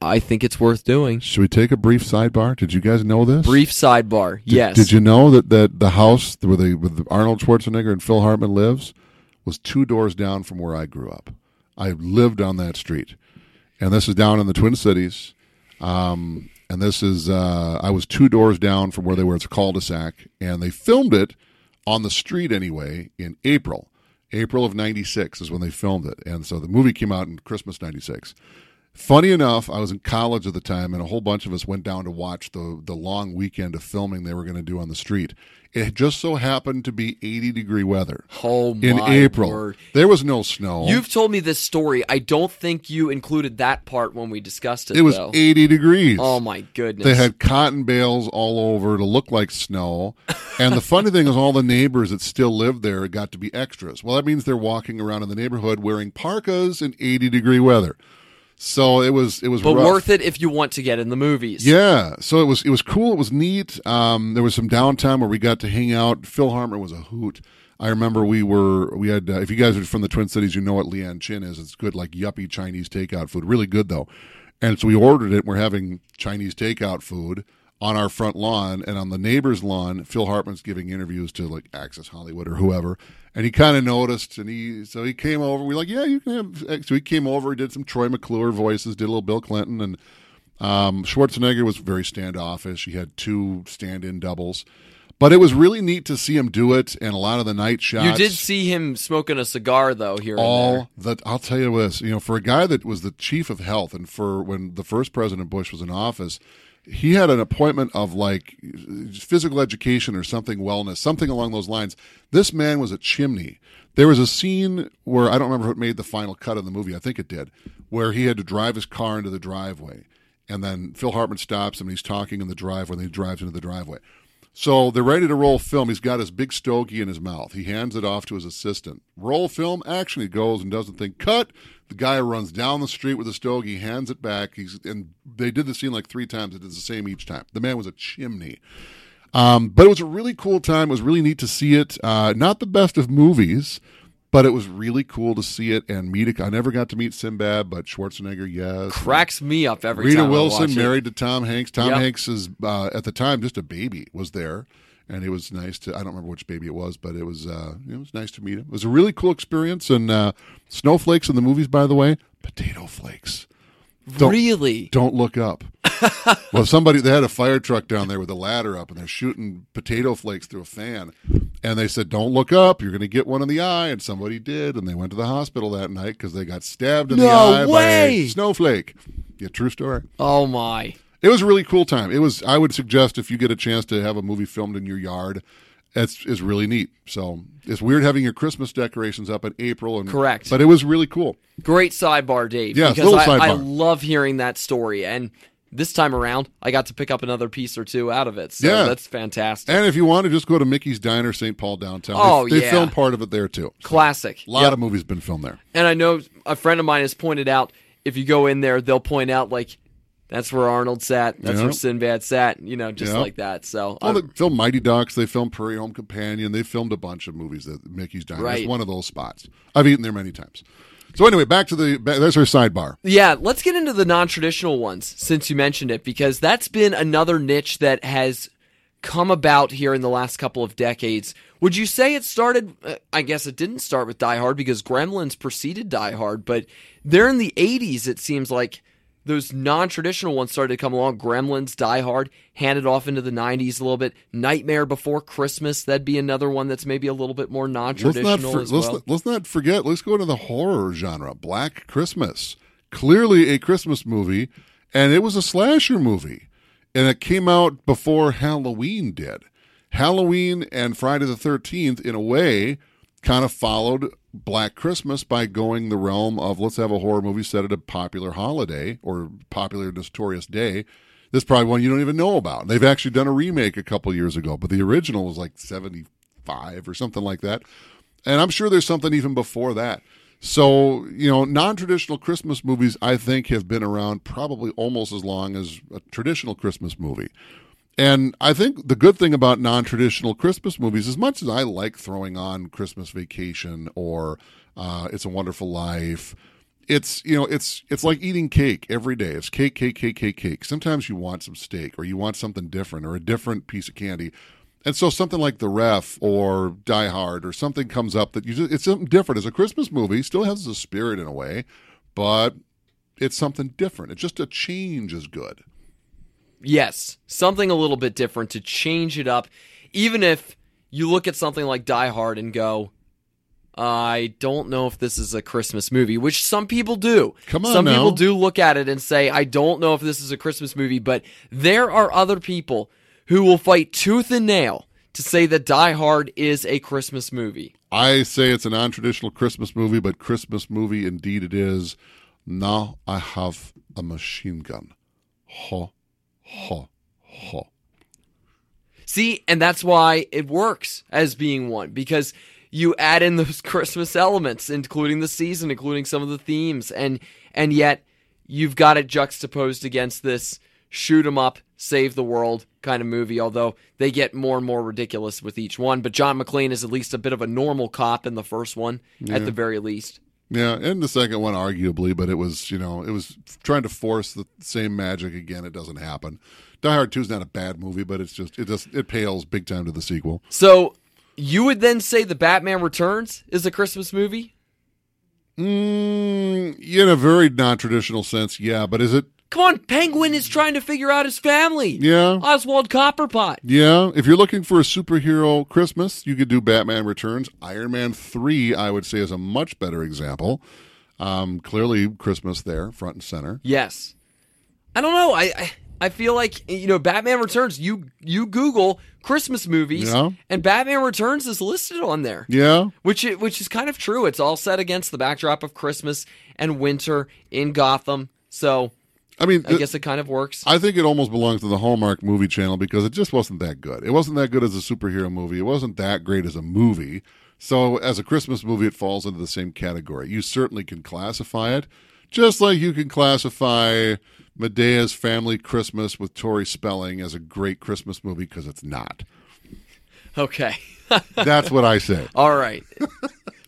[SPEAKER 2] I think it's worth doing.
[SPEAKER 4] Should we take a brief sidebar? Did you guys know this?
[SPEAKER 2] Brief sidebar.
[SPEAKER 4] Did,
[SPEAKER 2] yes.
[SPEAKER 4] Did you know that, that the house where the with Arnold Schwarzenegger and Phil Hartman lives was two doors down from where I grew up? I lived on that street, and this is down in the Twin Cities. Um, and this is uh, I was two doors down from where they were. It's a cul-de-sac, and they filmed it on the street anyway in April. April of '96 is when they filmed it, and so the movie came out in Christmas '96. Funny enough, I was in college at the time, and a whole bunch of us went down to watch the the long weekend of filming they were going to do on the street. It just so happened to be 80 degree weather
[SPEAKER 2] Oh my
[SPEAKER 4] in April.
[SPEAKER 2] word.
[SPEAKER 4] There was no snow.
[SPEAKER 2] You've told me this story. I don't think you included that part when we discussed it.
[SPEAKER 4] it was
[SPEAKER 2] though.
[SPEAKER 4] 80 degrees.
[SPEAKER 2] Oh my goodness.
[SPEAKER 4] They had cotton bales all over to look like snow. And the funny thing is, all the neighbors that still lived there got to be extras. Well, that means they're walking around in the neighborhood wearing parkas in 80 degree weather. So it was it was
[SPEAKER 2] but
[SPEAKER 4] rough.
[SPEAKER 2] worth it if you want to get in the movies.
[SPEAKER 4] Yeah, so it was it was cool. It was neat. Um, there was some downtime where we got to hang out. Phil Hartman was a hoot. I remember we were we had uh, if you guys are from the Twin Cities, you know what Leeann Chin is. It's good like yuppie Chinese takeout food, really good though. And so we ordered it. We're having Chinese takeout food on our front lawn and on the neighbor's lawn. Phil Hartman's giving interviews to like Access Hollywood or whoever, and he kind of noticed, and he so he came over. We're like, yeah, you can have. So he came over, he did some Troy McClure voices, did a little Bill Clinton, and um, Schwarzenegger was very standoffish. He had two stand-in doubles, but it was really neat to see him do it. And a lot of the night shots.
[SPEAKER 2] You did see him smoking a cigar though here and there.
[SPEAKER 4] all that. I'll tell you this. You know, for a guy that was the chief of health, and for when the first President Bush was in office, he had an appointment of like physical education or something, wellness, something along those lines. This man was a chimney. There was a scene where I don't remember if it made the final cut of the movie. I think it did, where he had to drive his car into the driveway, and then Phil Hartman stops him and he's talking in the driveway, and he drives into the driveway. So they're ready to roll film. He's got his big stogie in his mouth. He hands it off to his assistant. Roll film, action. He goes and doesn't think. Cut. The guy runs down the street with the stogie, hands it back. He's and they did the scene like three times. It the same each time. The man was a chimney. Um, but it was a really cool time. It was really neat to see it. Uh, not the best of movies, but it was really cool to see it and meet it. I never got to meet Sinbad, but Schwarzenegger, yes.
[SPEAKER 2] Cracks me up every
[SPEAKER 4] Rita
[SPEAKER 2] time. I
[SPEAKER 4] Wilson married to Tom Hanks. Tom
[SPEAKER 2] Yep.
[SPEAKER 4] Hanks is uh, at the time just a baby was there, and it was nice to. I don't remember which baby it was, but it was uh, it was nice to meet him. It was a really cool experience. And uh, snowflakes in the movies, by the way, potato flakes. Don't-
[SPEAKER 2] Really?
[SPEAKER 4] Don't look up. well, somebody they had a fire truck down there with a ladder up, and they're shooting potato flakes through a fan, and they said, "Don't look up. You're going to get one in the eye." And somebody did, and they went to the hospital that night because they got stabbed in the
[SPEAKER 2] No
[SPEAKER 4] eye by
[SPEAKER 2] way!
[SPEAKER 4] a snowflake. Yeah, true story.
[SPEAKER 2] Oh my.
[SPEAKER 4] It was a really cool time. It was. I would suggest if you get a chance to have a movie filmed in your yard, it's is really neat. So it's weird having your Christmas decorations up in April and
[SPEAKER 2] Correct.
[SPEAKER 4] but it was really cool.
[SPEAKER 2] Great sidebar, Dave.
[SPEAKER 4] Yes,
[SPEAKER 2] because
[SPEAKER 4] little
[SPEAKER 2] I, I love hearing that story. And this time around, I got to pick up another piece or two out of it. So
[SPEAKER 4] Yeah.
[SPEAKER 2] that's fantastic.
[SPEAKER 4] And if you want to just go to Mickey's Diner, St. Paul downtown.
[SPEAKER 2] Oh,
[SPEAKER 4] they, they
[SPEAKER 2] yeah.
[SPEAKER 4] filmed part of it there too.
[SPEAKER 2] Classic.
[SPEAKER 4] A lot
[SPEAKER 2] Yep.
[SPEAKER 4] of movies been filmed there.
[SPEAKER 2] And I know a friend of mine has pointed out if you go in there, they'll point out like that's where Arnold sat, that's
[SPEAKER 4] Yeah.
[SPEAKER 2] where Sinbad sat, you know, just
[SPEAKER 4] Yeah.
[SPEAKER 2] like that. So
[SPEAKER 4] Well, they um, filmed Mighty Ducks. They filmed Prairie Home Companion. They filmed a bunch of movies that Mickey's Diner.
[SPEAKER 2] Right.
[SPEAKER 4] It's one of those spots. I've eaten there many times. So anyway, back to the there's our sidebar.
[SPEAKER 2] Yeah, let's get into the non-traditional ones since you mentioned it because that's been another niche that has come about here in the last couple of decades. Would you say it started uh, I guess it didn't start with Die Hard because Gremlins preceded Die Hard, but there in the 80s it seems like those non-traditional ones started to come along. Gremlins, Die Hard, handed off into the 90s a little bit. Nightmare Before Christmas, that'd be another one that's maybe a little bit more
[SPEAKER 4] Let's
[SPEAKER 2] non-traditional
[SPEAKER 4] not, for,
[SPEAKER 2] as
[SPEAKER 4] let's,
[SPEAKER 2] well.
[SPEAKER 4] not- let's not forget. Let's go into the horror genre. Black Christmas, clearly a Christmas movie, and it was a slasher movie, and it came out before Halloween did. Halloween and Friday the Thirteenth, in a way, kind of followed Black Christmas by going the realm of let's have a horror movie set at a popular holiday or popular notorious day. This is probably one you don't even know about. They've actually done a remake a couple years ago, but the original was like seventy five or something like that. And I'm sure there's something even before that. So, you know, non traditional Christmas movies, I think, have been around probably almost as long as a traditional Christmas movie. And I think the good thing about non traditional Christmas movies, as much as I like throwing on Christmas Vacation or uh, It's a Wonderful Life, it's you know it's it's like eating cake every day. It's cake, cake, cake, cake, cake. Sometimes you want some steak or you want something different or a different piece of candy. And so something like The Ref or Die Hard or something comes up that you just, it's something different. As a Christmas movie, still has the spirit in a way, but it's something different. It's just a change is good.
[SPEAKER 2] Yes, something a little bit different to change it up. Even if you look at something like Die Hard and go, I don't know if this is a Christmas movie, which some people do.
[SPEAKER 4] Come on
[SPEAKER 2] Some
[SPEAKER 4] now.
[SPEAKER 2] people do look at it and say, I don't know if this is a Christmas movie, but there are other people who will fight tooth and nail to say that Die Hard is a Christmas movie.
[SPEAKER 4] I say it's a non-traditional Christmas movie, but Christmas movie indeed it is. Now I have a machine gun. Ha, ha, ha.
[SPEAKER 2] See, and that's why it works as being one because you add in those Christmas elements, including the season, including some of the themes, and and yet you've got it juxtaposed against this shoot 'em up, save the world kind of movie. Although they get more and more ridiculous with each one, but John McClane is at least a bit of a normal cop in the first one, at the very least.
[SPEAKER 4] Yeah, and the second one, arguably, but it was you know it was trying to force the same magic again. It doesn't happen. Die Hard Two is not a bad movie, but it's just it just it pales big time to the sequel.
[SPEAKER 2] So you would then say the Batman Returns is a Christmas movie?
[SPEAKER 4] Mm, in a very non-traditional sense, yeah. But is it?
[SPEAKER 2] Come on, Penguin is trying to figure out his family.
[SPEAKER 4] Yeah,
[SPEAKER 2] Oswald Cobblepot.
[SPEAKER 4] yeah. If you're looking for a superhero Christmas, you could do Batman Returns. Iron Man Three, I would say, is a much better example. Um, clearly, Christmas there, front and center.
[SPEAKER 2] Yes. I don't know. I, I I feel like you know Batman Returns. You you Google Christmas movies,
[SPEAKER 4] Yeah.
[SPEAKER 2] and Batman Returns is listed on there.
[SPEAKER 4] Yeah,
[SPEAKER 2] Which which is kind of true. It's all set against the backdrop of Christmas and winter in Gotham. So
[SPEAKER 4] I mean,
[SPEAKER 2] I guess it kind of works.
[SPEAKER 4] I think it almost belongs to the Hallmark movie channel because it just wasn't that good. It wasn't that good as a superhero movie. It wasn't that great as a movie. So, as a Christmas movie, it falls into the same category. You certainly can classify it, just like you can classify Madea's Family Christmas with Tori Spelling as a great Christmas movie because it's not.
[SPEAKER 2] Okay.
[SPEAKER 4] That's what I say.
[SPEAKER 2] all right.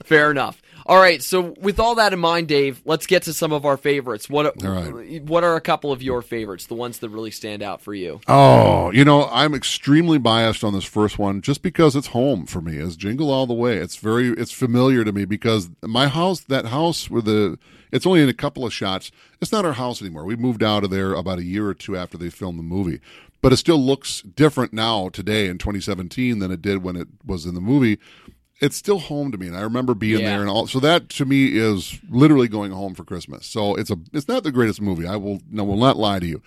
[SPEAKER 2] Fair enough. All right. So with all that in mind, Dave, let's get to some of our favorites. What
[SPEAKER 4] right.
[SPEAKER 2] what are a couple of your favorites? The ones that really stand out for you?
[SPEAKER 4] Oh, you know, I'm extremely biased on this first one just because it's home for me. It's Jingle All the Way. It's very it's familiar to me because my house, that house where the it's only in a couple of shots. It's not our house anymore. We moved out of there about a year or two after they filmed the movie. But it still looks different now today in 2017 than it did when it was in the movie. It's still home to me, and I remember being
[SPEAKER 2] Yeah.
[SPEAKER 4] there and all. So that to me is literally going home for Christmas. So it's a it's not the greatest movie. I will no will not lie to you,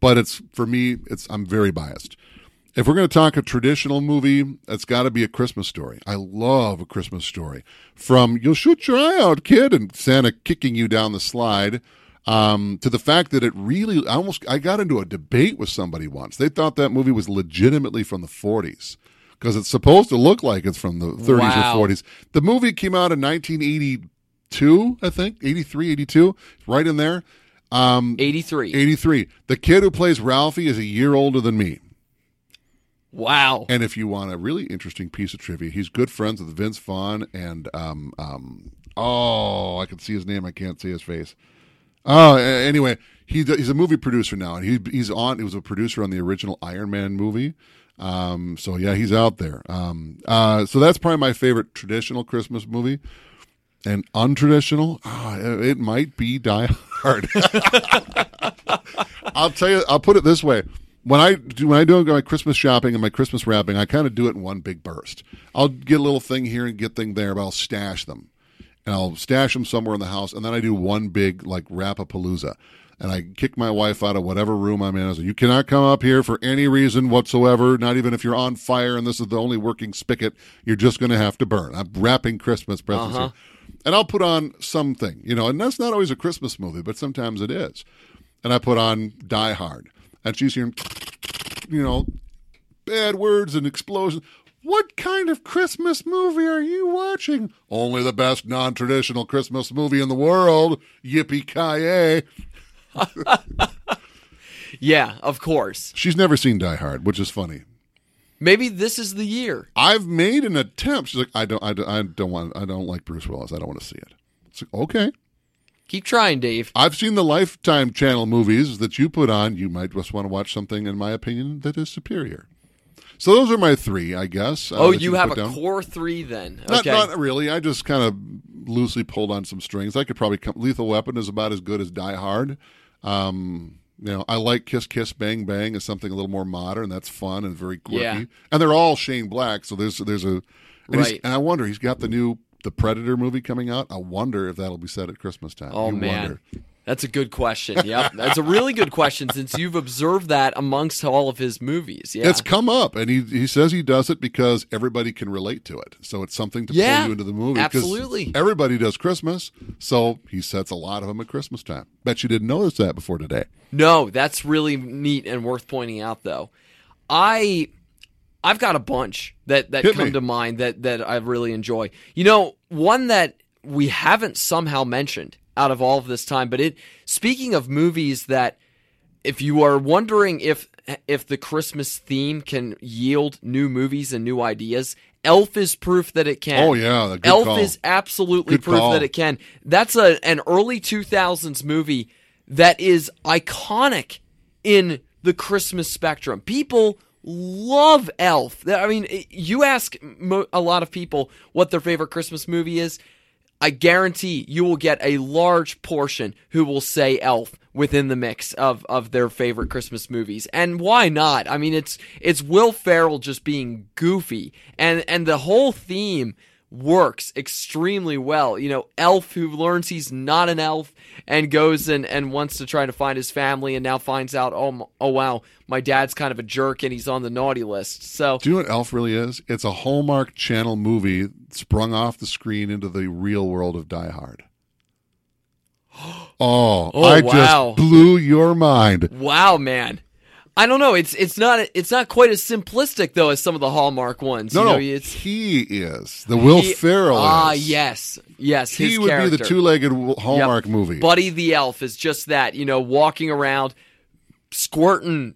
[SPEAKER 4] but it's for me. It's I'm very biased. If we're going to talk a traditional movie, it's got to be a Christmas story. I love a Christmas story. From "You'll shoot your eye out, kid," and Santa kicking you down the slide, um, to the fact that it really I almost I got into a debate with somebody once. They thought that movie was legitimately from the 40s because it's supposed to look like it's from the 30s
[SPEAKER 2] Wow.
[SPEAKER 4] or 40s. The movie came out in 1982, I think, 83, 82, right in there. Um,
[SPEAKER 2] Eighty three.
[SPEAKER 4] 83. The kid who plays Ralphie is a year older than me.
[SPEAKER 2] Wow.
[SPEAKER 4] And if you want a really interesting piece of trivia, he's good friends with Vince Vaughn and um um oh I can see his name I can't see his face. Oh anyway, he he's a movie producer now and he he's on he was a producer on the original Iron Man movie. Um so yeah, he's out there. Um uh so that's probably my favorite traditional Christmas movie. And untraditional, ah, it might be Die Hard. I'll tell you. I'll put it this way: when I do when I do my Christmas shopping and my Christmas wrapping, I kind of do it in one big burst. I'll get a little thing here and get thing there, but I'll stash them, and I'll stash them somewhere in the house, and then I do one big like wrap-a-palooza. And I kick my wife out of whatever room I'm in. I say, "You cannot come up here for any reason whatsoever. Not even if you're on fire and this is the only working spigot. You're just going to have to burn." I'm wrapping Christmas presents,
[SPEAKER 2] Uh-huh.
[SPEAKER 4] here. and I'll put on something, you know. And that's not always a Christmas movie, but sometimes it is and I put on Die Hard, and she's hearing, you know, bad words and explosions. What kind of Christmas movie are you watching? Only the best non-traditional Christmas movie in the world. Yippee ki
[SPEAKER 2] Yeah, of course.
[SPEAKER 4] She's never seen Die Hard, which is funny.
[SPEAKER 2] Maybe this is the year.
[SPEAKER 4] I've made an attempt. She's like, I don't, I don't, I don't want, I don't like Bruce Willis. I don't want to see it. It's like, okay.
[SPEAKER 2] Keep trying, Dave.
[SPEAKER 4] I've seen the Lifetime channel movies that you put on. You might just want to watch something, in my opinion, that is superior. So those are my three, I guess. uh,
[SPEAKER 2] Oh,
[SPEAKER 4] that
[SPEAKER 2] you have a
[SPEAKER 4] down.
[SPEAKER 2] core three then.
[SPEAKER 4] Not, not really. I just kind of loosely pulled on some strings. I could probably come. Lethal Weapon is about as good as Die Hard. Um, you know, I like Kiss Kiss Bang Bang as something a little more modern. That's fun and very quirky.
[SPEAKER 2] Yeah.
[SPEAKER 4] And they're all Shane Black, so there's there's a and,
[SPEAKER 2] Right.
[SPEAKER 4] and I wonder he's got the new the Predator movie coming out. I wonder if that'll be set at Christmas time.
[SPEAKER 2] Oh
[SPEAKER 4] You
[SPEAKER 2] man,
[SPEAKER 4] wonder.
[SPEAKER 2] That's a good question. Yep, that's a really good question since you've observed that amongst all of his movies. Yeah,
[SPEAKER 4] It's come up, and he he says he does it because everybody can relate to it. So it's something to
[SPEAKER 2] Yeah,
[SPEAKER 4] pull you into the movie.
[SPEAKER 2] absolutely.
[SPEAKER 4] everybody does Christmas, so he sets a lot of them at Christmas time. Bet you didn't notice that before today.
[SPEAKER 2] No, that's really neat and worth pointing out though. I I've got a bunch that that
[SPEAKER 4] Hit
[SPEAKER 2] come
[SPEAKER 4] me.
[SPEAKER 2] to mind that that I really enjoy. You know, one that we haven't somehow mentioned out of all of this time, but it speaking of movies that if you are wondering if if the Christmas theme can yield new movies and new ideas, Elf is proof that it can.
[SPEAKER 4] Oh, yeah, good
[SPEAKER 2] Elf
[SPEAKER 4] call.
[SPEAKER 2] is absolutely
[SPEAKER 4] Good
[SPEAKER 2] proof
[SPEAKER 4] call.
[SPEAKER 2] that it can. That's a an early 2000s movie that is iconic in the Christmas spectrum. People love Elf. I mean, you ask a lot of people what their favorite Christmas movie is. I guarantee you will get a large portion who will say Elf within the mix of, of their favorite Christmas movies. And why not? I mean it's it's Will Ferrell just being goofy and and the whole theme works extremely well. You know, Elf who learns he's not an elf and goes and, and wants to try to find his family and now finds out, oh, oh wow, my dad's kind of a jerk and he's on the naughty list. So
[SPEAKER 4] Do you know what Elf really is? It's a Hallmark Channel movie sprung off the screen into the real world of Die Hard. Oh,
[SPEAKER 2] Oh,
[SPEAKER 4] I
[SPEAKER 2] wow.
[SPEAKER 4] just blew your mind.
[SPEAKER 2] Wow, man. I don't know. It's it's not it's not quite as simplistic though as some of the Hallmark ones.
[SPEAKER 4] No,
[SPEAKER 2] you know,
[SPEAKER 4] no,
[SPEAKER 2] it's
[SPEAKER 4] he is the Will
[SPEAKER 2] he-
[SPEAKER 4] Ferrell.
[SPEAKER 2] Ah,
[SPEAKER 4] is.
[SPEAKER 2] yes, yes.
[SPEAKER 4] he would
[SPEAKER 2] character.
[SPEAKER 4] be the two-legged w-
[SPEAKER 2] Yep.
[SPEAKER 4] Hallmark movie.
[SPEAKER 2] Buddy the Elf is just that. You know, walking around, squirting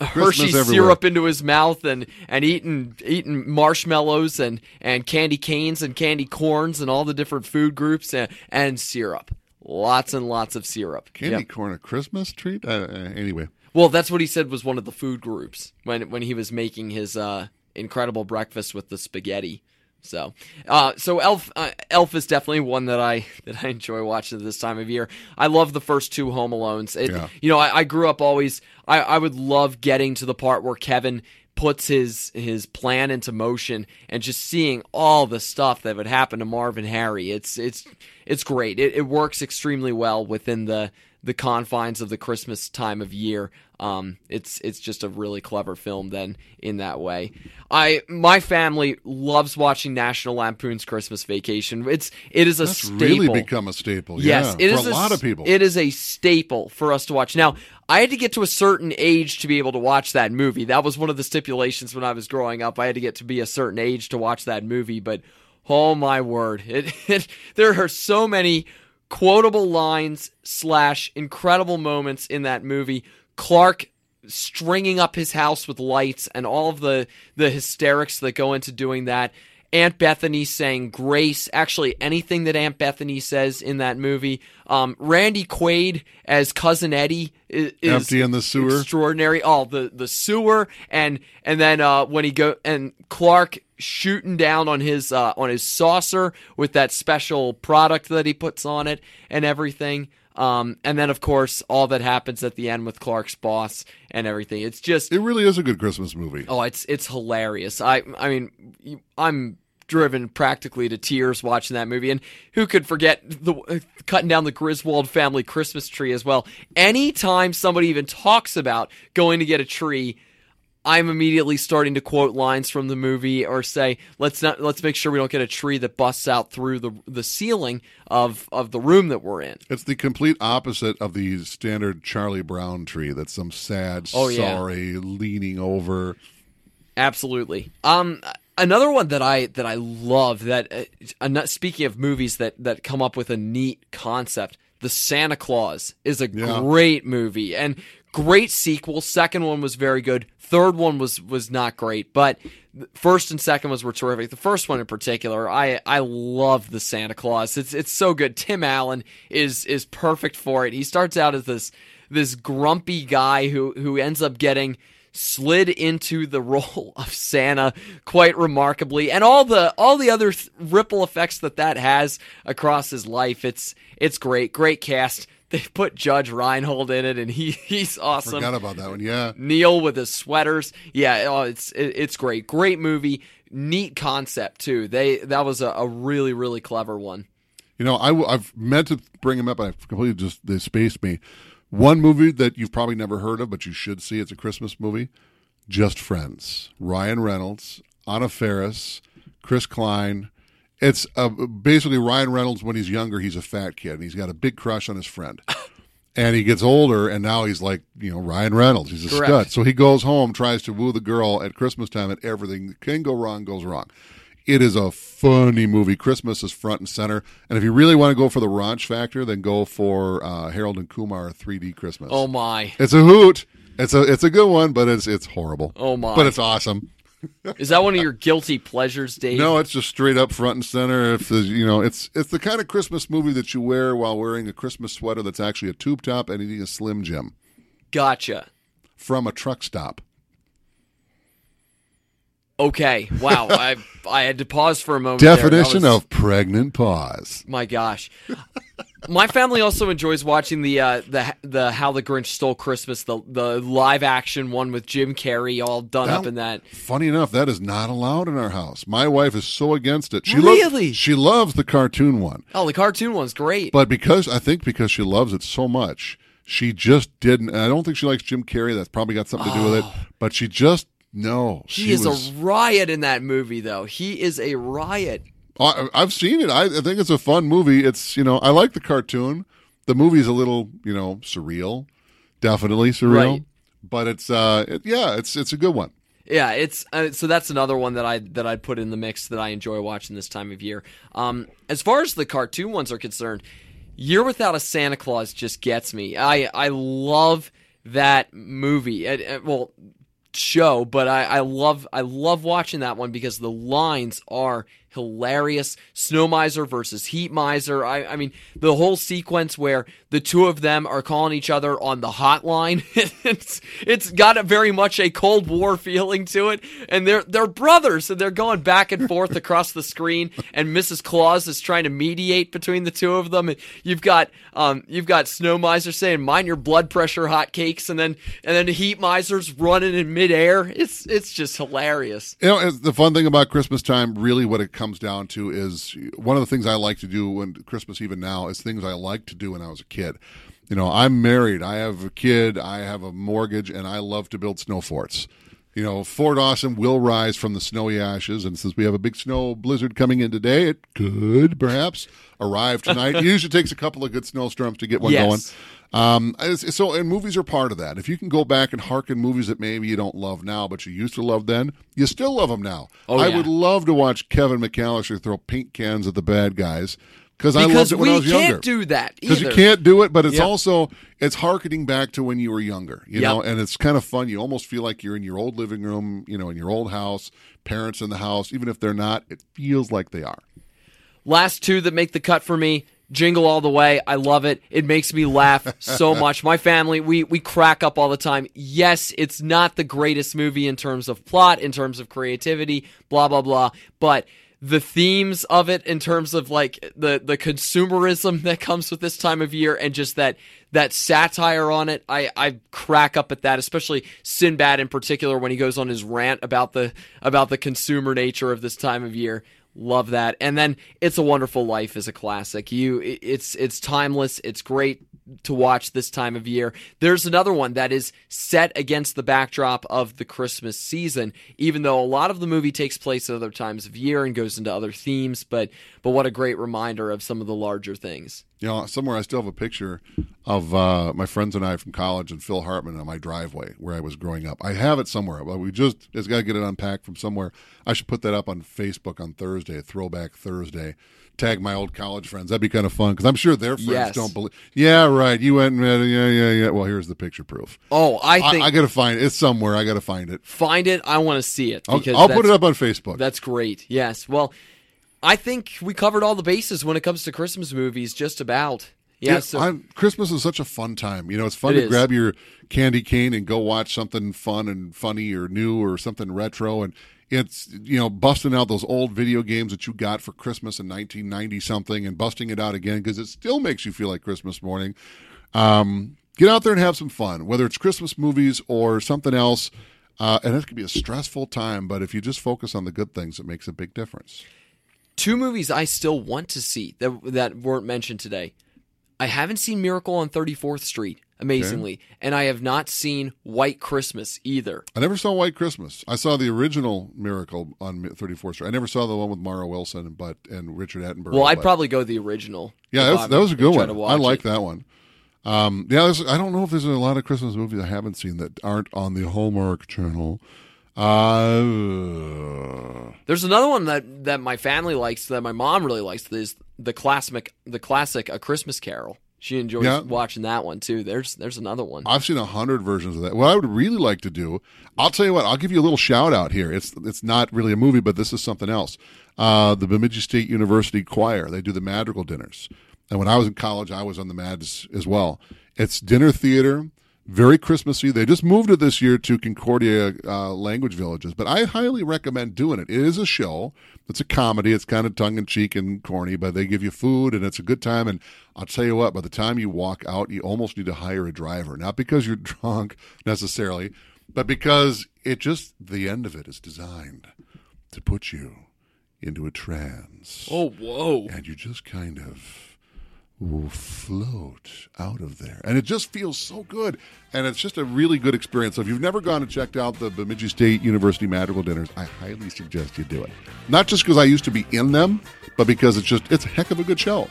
[SPEAKER 2] Hershey syrup into his mouth and and eating eating marshmallows and and candy canes and candy corns and all the different food groups and, and syrup. Lots and lots of syrup.
[SPEAKER 4] Candy
[SPEAKER 2] Yep.
[SPEAKER 4] corn a Christmas treat? Uh, uh, anyway,
[SPEAKER 2] Well, that's what he said was one of the food groups when when he was making his uh, incredible breakfast with the spaghetti. So, uh, so Elf uh, Elf is definitely one that I that I enjoy watching at this time of year. I love the first two Home Alones. It,
[SPEAKER 4] Yeah.
[SPEAKER 2] You know, I, I grew up always. I, I would love getting to the part where Kevin puts his his plan into motion and just seeing all the stuff that would happen to Marv and Harry. It's it's it's great. It, it works extremely well within the the confines of the Christmas time of year. Um, it's it's just a really clever film then in that way. I my family loves watching National Lampoon's Christmas Vacation. It's it is a
[SPEAKER 4] that's
[SPEAKER 2] staple.
[SPEAKER 4] really become a staple.
[SPEAKER 2] Yes,
[SPEAKER 4] yeah,
[SPEAKER 2] it
[SPEAKER 4] for
[SPEAKER 2] is
[SPEAKER 4] a lot of people.
[SPEAKER 2] It is a staple for us to watch. Now, I had to get to a certain age to be able to watch that movie. That was one of the stipulations when I was growing up. I had to get to be a certain age to watch that movie. But oh my word, it, it there are so many quotable lines slash incredible moments in that movie. Clark stringing up his house with lights and all of the the hysterics that go into doing that. Aunt Bethany saying grace. Actually, anything that Aunt Bethany says in that movie. Um, Randy Quaid as cousin Eddie is, is
[SPEAKER 4] Empty in the sewer.
[SPEAKER 2] extraordinary. Oh, the the sewer and and then uh, when he go and Clark shooting down on his uh, on his saucer with that special product that he puts on it and everything. Um, and then of course all that happens at the end with Clark's boss and everything. It's just
[SPEAKER 4] it really is a good Christmas movie.
[SPEAKER 2] Oh, it's it's hilarious. I I mean, I'm driven practically to tears watching that movie. And who could forget the uh, cutting down the Griswold family Christmas tree as well? Anytime somebody even talks about going to get a tree, I'm immediately starting to quote lines from the movie or say, "Let's not let's make sure we don't get a tree that busts out through the the ceiling of of the room that we're in."
[SPEAKER 4] It's the complete opposite of the standard Charlie Brown tree. That's some sad,
[SPEAKER 2] Oh, yeah.
[SPEAKER 4] sorry, leaning over.
[SPEAKER 2] Absolutely. Um, another one that I that I love that uh, speaking of movies that that come up with a neat concept. The Santa Claus is a
[SPEAKER 4] Yeah.
[SPEAKER 2] great movie and great sequel. Second one was very good. Third one was was not great, but first and second ones were terrific. The first one in particular, I I love the Santa Claus. It's it's so good. Tim Allen is is perfect for it. He starts out as this this grumpy guy who who ends up getting slid into the role of Santa quite remarkably and all the all the other th- ripple effects that that has across his life it's it's great great cast they put Judge Reinhold in it and he he's awesome
[SPEAKER 4] Forgot about that one. Yeah.
[SPEAKER 2] Neil with his sweaters yeah oh, it's it, it's great great movie neat concept too they that was a, a really really clever one
[SPEAKER 4] You know, I, have meant to bring him up, and I've completely just they spaced me. One movie that you've probably never heard of, but you should see. It's a Christmas movie. Just Friends. Ryan Reynolds, Anna Faris, Chris Klein. It's uh, basically Ryan Reynolds when he's younger. He's a fat kid, and he's got a big crush on his friend. and he gets older, and now he's like, you know, Ryan Reynolds. He's a
[SPEAKER 2] Correct.
[SPEAKER 4] stud. So he goes home, tries to woo the girl at Christmas time, and everything that can go wrong goes wrong. It is a funny movie. Christmas is front and center. And if you really want to go for the raunch factor, then go for uh, Harold and Kumar 3D Christmas.
[SPEAKER 2] oh my
[SPEAKER 4] It's a hoot. It's a it's a good one, but it's it's horrible.
[SPEAKER 2] Oh, my.
[SPEAKER 4] But it's awesome.
[SPEAKER 2] is that one of your guilty pleasures Dave
[SPEAKER 4] No, it's just straight up front and center. If you know, it's it's the kind of Christmas movie that you wear while wearing a Christmas sweater that's actually a tube top and eating a Slim Jim
[SPEAKER 2] gotcha
[SPEAKER 4] from a truck stop.
[SPEAKER 2] Okay. Wow. I I had to pause for a moment.
[SPEAKER 4] Definition
[SPEAKER 2] was-
[SPEAKER 4] of pregnant pause.
[SPEAKER 2] my gosh. My family also enjoys watching the uh, the the How the Grinch Stole Christmas, the the live action one with Jim Carrey all done up in that.
[SPEAKER 4] Funny enough, that is not allowed in our house. My wife is so against it. She
[SPEAKER 2] Really?
[SPEAKER 4] Loves, she loves the cartoon one,
[SPEAKER 2] Oh, the cartoon one's great.
[SPEAKER 4] but because I think because she loves it so much, she just didn't. And I don't think she likes Jim Carrey. That's probably got something to do with it. But she just no.
[SPEAKER 2] Oh. he
[SPEAKER 4] she
[SPEAKER 2] is
[SPEAKER 4] was,
[SPEAKER 2] a riot in that movie, though. He is a riot.
[SPEAKER 4] I, I've seen it. I, I think it's a fun movie. It's you know I like the cartoon. The movie's a little you know surreal, definitely surreal.
[SPEAKER 2] Right.
[SPEAKER 4] But it's uh it, yeah it's it's a good one.
[SPEAKER 2] Yeah, it's uh, so that's another one that I that I'd put in the mix that I enjoy watching this time of year. Um, as far as the cartoon ones are concerned, Year Without a Santa Claus just gets me. I I love that movie. Uh, uh, well, show, but I, I love I love watching that one because the lines are hilarious. Snow Miser versus Heat Miser. I, I mean, the whole sequence where the two of them are calling each other on the hotline. it's it's got very much a Cold War feeling to it, and they're they're brothers, and they're going back and forth across the screen. And Mrs. Claus is trying to mediate between the two of them. And you've got um you've got Snow Miser saying "Mind your blood pressure, hotcakes," and then and then Heat Miser's running in midair. It's it's just hilarious.
[SPEAKER 4] You know, the fun thing about Christmas time, really, what it comes down to is one of the things I like to do when Christmas, even now, is things I like to do when I was a kid. You know, I'm married, I have a kid, I have a mortgage, and I love to build snow forts. You know, Fort Awesome will rise from the snowy ashes, and since we have a big snow blizzard coming in today, it could perhaps arrive tonight. it usually takes a couple of good snowstorms to get one
[SPEAKER 2] Yes.
[SPEAKER 4] going. Um, so, and movies are part of that. If you can go back and hearken movies that maybe you don't love now, but you used to love then, you still love them now.
[SPEAKER 2] Oh,
[SPEAKER 4] I
[SPEAKER 2] yeah.
[SPEAKER 4] would love to watch Kevin McCallister throw paint cans at the bad guys because I loved it when I was younger.
[SPEAKER 2] can't do that
[SPEAKER 4] Because you can't do it, but it's
[SPEAKER 2] Yep.
[SPEAKER 4] also it's harkening back to when you were younger, you
[SPEAKER 2] Yep.
[SPEAKER 4] know, and it's kind of fun. You almost feel like you're in your old living room, you know, in your old house, parents in the house, even if they're not. It feels like they are.
[SPEAKER 2] Last two that make the cut for me. Jingle all the way. I love it. It makes me laugh so much. My family, we we crack up all the time. Yes, it's not the greatest movie in terms of plot, in terms of creativity, blah blah blah, but the themes of it in terms of like the the consumerism that comes with this time of year and just that that satire on it. I I crack up at that especially Sinbad in particular when he goes on his rant about the about the consumer nature of this time of year. Love that. And then it's a wonderful life is a classic. You it's it's timeless. It's great to watch this time of year. There's another one that is set against the backdrop of the christmas season even though a lot of the movie takes place at other times of year and goes into other themes but but what a great reminder of some of the larger things
[SPEAKER 4] You know, somewhere I still have a picture of uh, my friends and I from college and Phil Hartman on my driveway where I was growing up. I have it somewhere, but we just it's got to get it unpacked from somewhere. I should put that up on Facebook on Thursday, Throwback Thursday. Tag my old college friends. That'd be kind of fun because I'm sure their friends
[SPEAKER 2] Yes.
[SPEAKER 4] don't believe. Yeah, right. You went and read, yeah, yeah, yeah. Well, here's the picture proof.
[SPEAKER 2] Oh, I
[SPEAKER 4] I,
[SPEAKER 2] think
[SPEAKER 4] I got to find it. It's somewhere. I got to find it.
[SPEAKER 2] find it. I want to see it
[SPEAKER 4] I'll, I'll put it up on Facebook.
[SPEAKER 2] That's great. Yes. Well, I think we covered all the bases when it comes to Christmas movies. Just about. Yeah.
[SPEAKER 4] Yeah,
[SPEAKER 2] so
[SPEAKER 4] Christmas is such a fun time. You know, it's fun
[SPEAKER 2] It
[SPEAKER 4] to
[SPEAKER 2] is.
[SPEAKER 4] grab your candy cane and go watch something fun and funny or new or something retro. And it's, you know, busting out those old video games that you got for Christmas in 1990 something and busting it out again because it still makes you feel like Christmas morning. Um, get out there and have some fun, whether it's Christmas movies or something else. Uh, and it can be a stressful time, but if you just focus on the good things, it makes a big difference.
[SPEAKER 2] Two movies I still want to see that that weren't mentioned today. I haven't seen Miracle on 34th Street, amazingly, and I have not seen White Christmas either.
[SPEAKER 4] I never saw White Christmas. I saw the original Miracle on 34th Street. I never saw the one with Mara Wilson, but and Richard Attenborough.
[SPEAKER 2] Well, I'd
[SPEAKER 4] but-
[SPEAKER 2] probably go the original.
[SPEAKER 4] yeah, that was, that was a good one. I like
[SPEAKER 2] it.
[SPEAKER 4] that one. Um, yeah, I don't know if there's a lot of Christmas movies I haven't seen that aren't on the Hallmark Channel. Uh,
[SPEAKER 2] There's another one that, that my family likes that my mom really likes is the classic the classic A Christmas Carol. She enjoys
[SPEAKER 4] Yeah.
[SPEAKER 2] watching that one too. There's there's another one.
[SPEAKER 4] I've seen a hundred versions of that. What I would really like to do, I'll tell you what, I'll give you a little shout out here. It's it's not really a movie, but this is something else. Uh, the Bemidji State University Choir, they do the Madrigal dinners. And when I was in college, I was on the Mads as well. It's dinner theater, very Christmassy. They just moved it this year to Concordia uh, Language Villages, but I highly recommend doing it. It is a show. It's a comedy. It's kind of tongue in cheek and corny, but they give you food and it's a good time. And I'll tell you what, by the time you walk out, you almost need to hire a driver, not because you're drunk necessarily, but because it just the end of it is designed to put you into a trance
[SPEAKER 2] oh whoa!
[SPEAKER 4] and you just kind of will float out of there. And it just feels so good. And it's just a really good experience. So if you've never gone and checked out the Bemidji State University Madrigal dinners, I highly suggest you do it. Not just because I used to be in them, but because it's just it's a heck of a good show.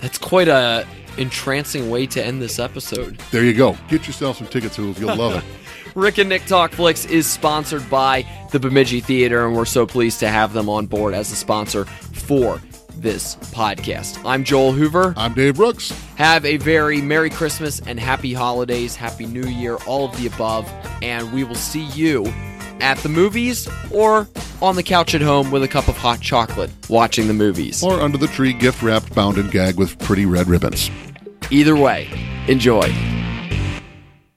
[SPEAKER 2] That's quite a entrancing way to end this episode.
[SPEAKER 4] There you go. Get yourself some tickets, Hoof. You'll love it.
[SPEAKER 2] Rick and Nick Talk Flicks is sponsored by the Bemidji Theater, and we're so pleased to have them on board as a sponsor for this podcast. I'm Joel Hoover.
[SPEAKER 4] I'm Dave Brooks.
[SPEAKER 2] Have a very Merry Christmas and Happy Holidays, Happy New Year, all of the above, and we will see you at the movies or on the couch at home with a cup of hot chocolate watching the movies.
[SPEAKER 4] Or under the tree, gift wrapped, bound, and gagged with pretty red ribbons.
[SPEAKER 2] Either way, enjoy.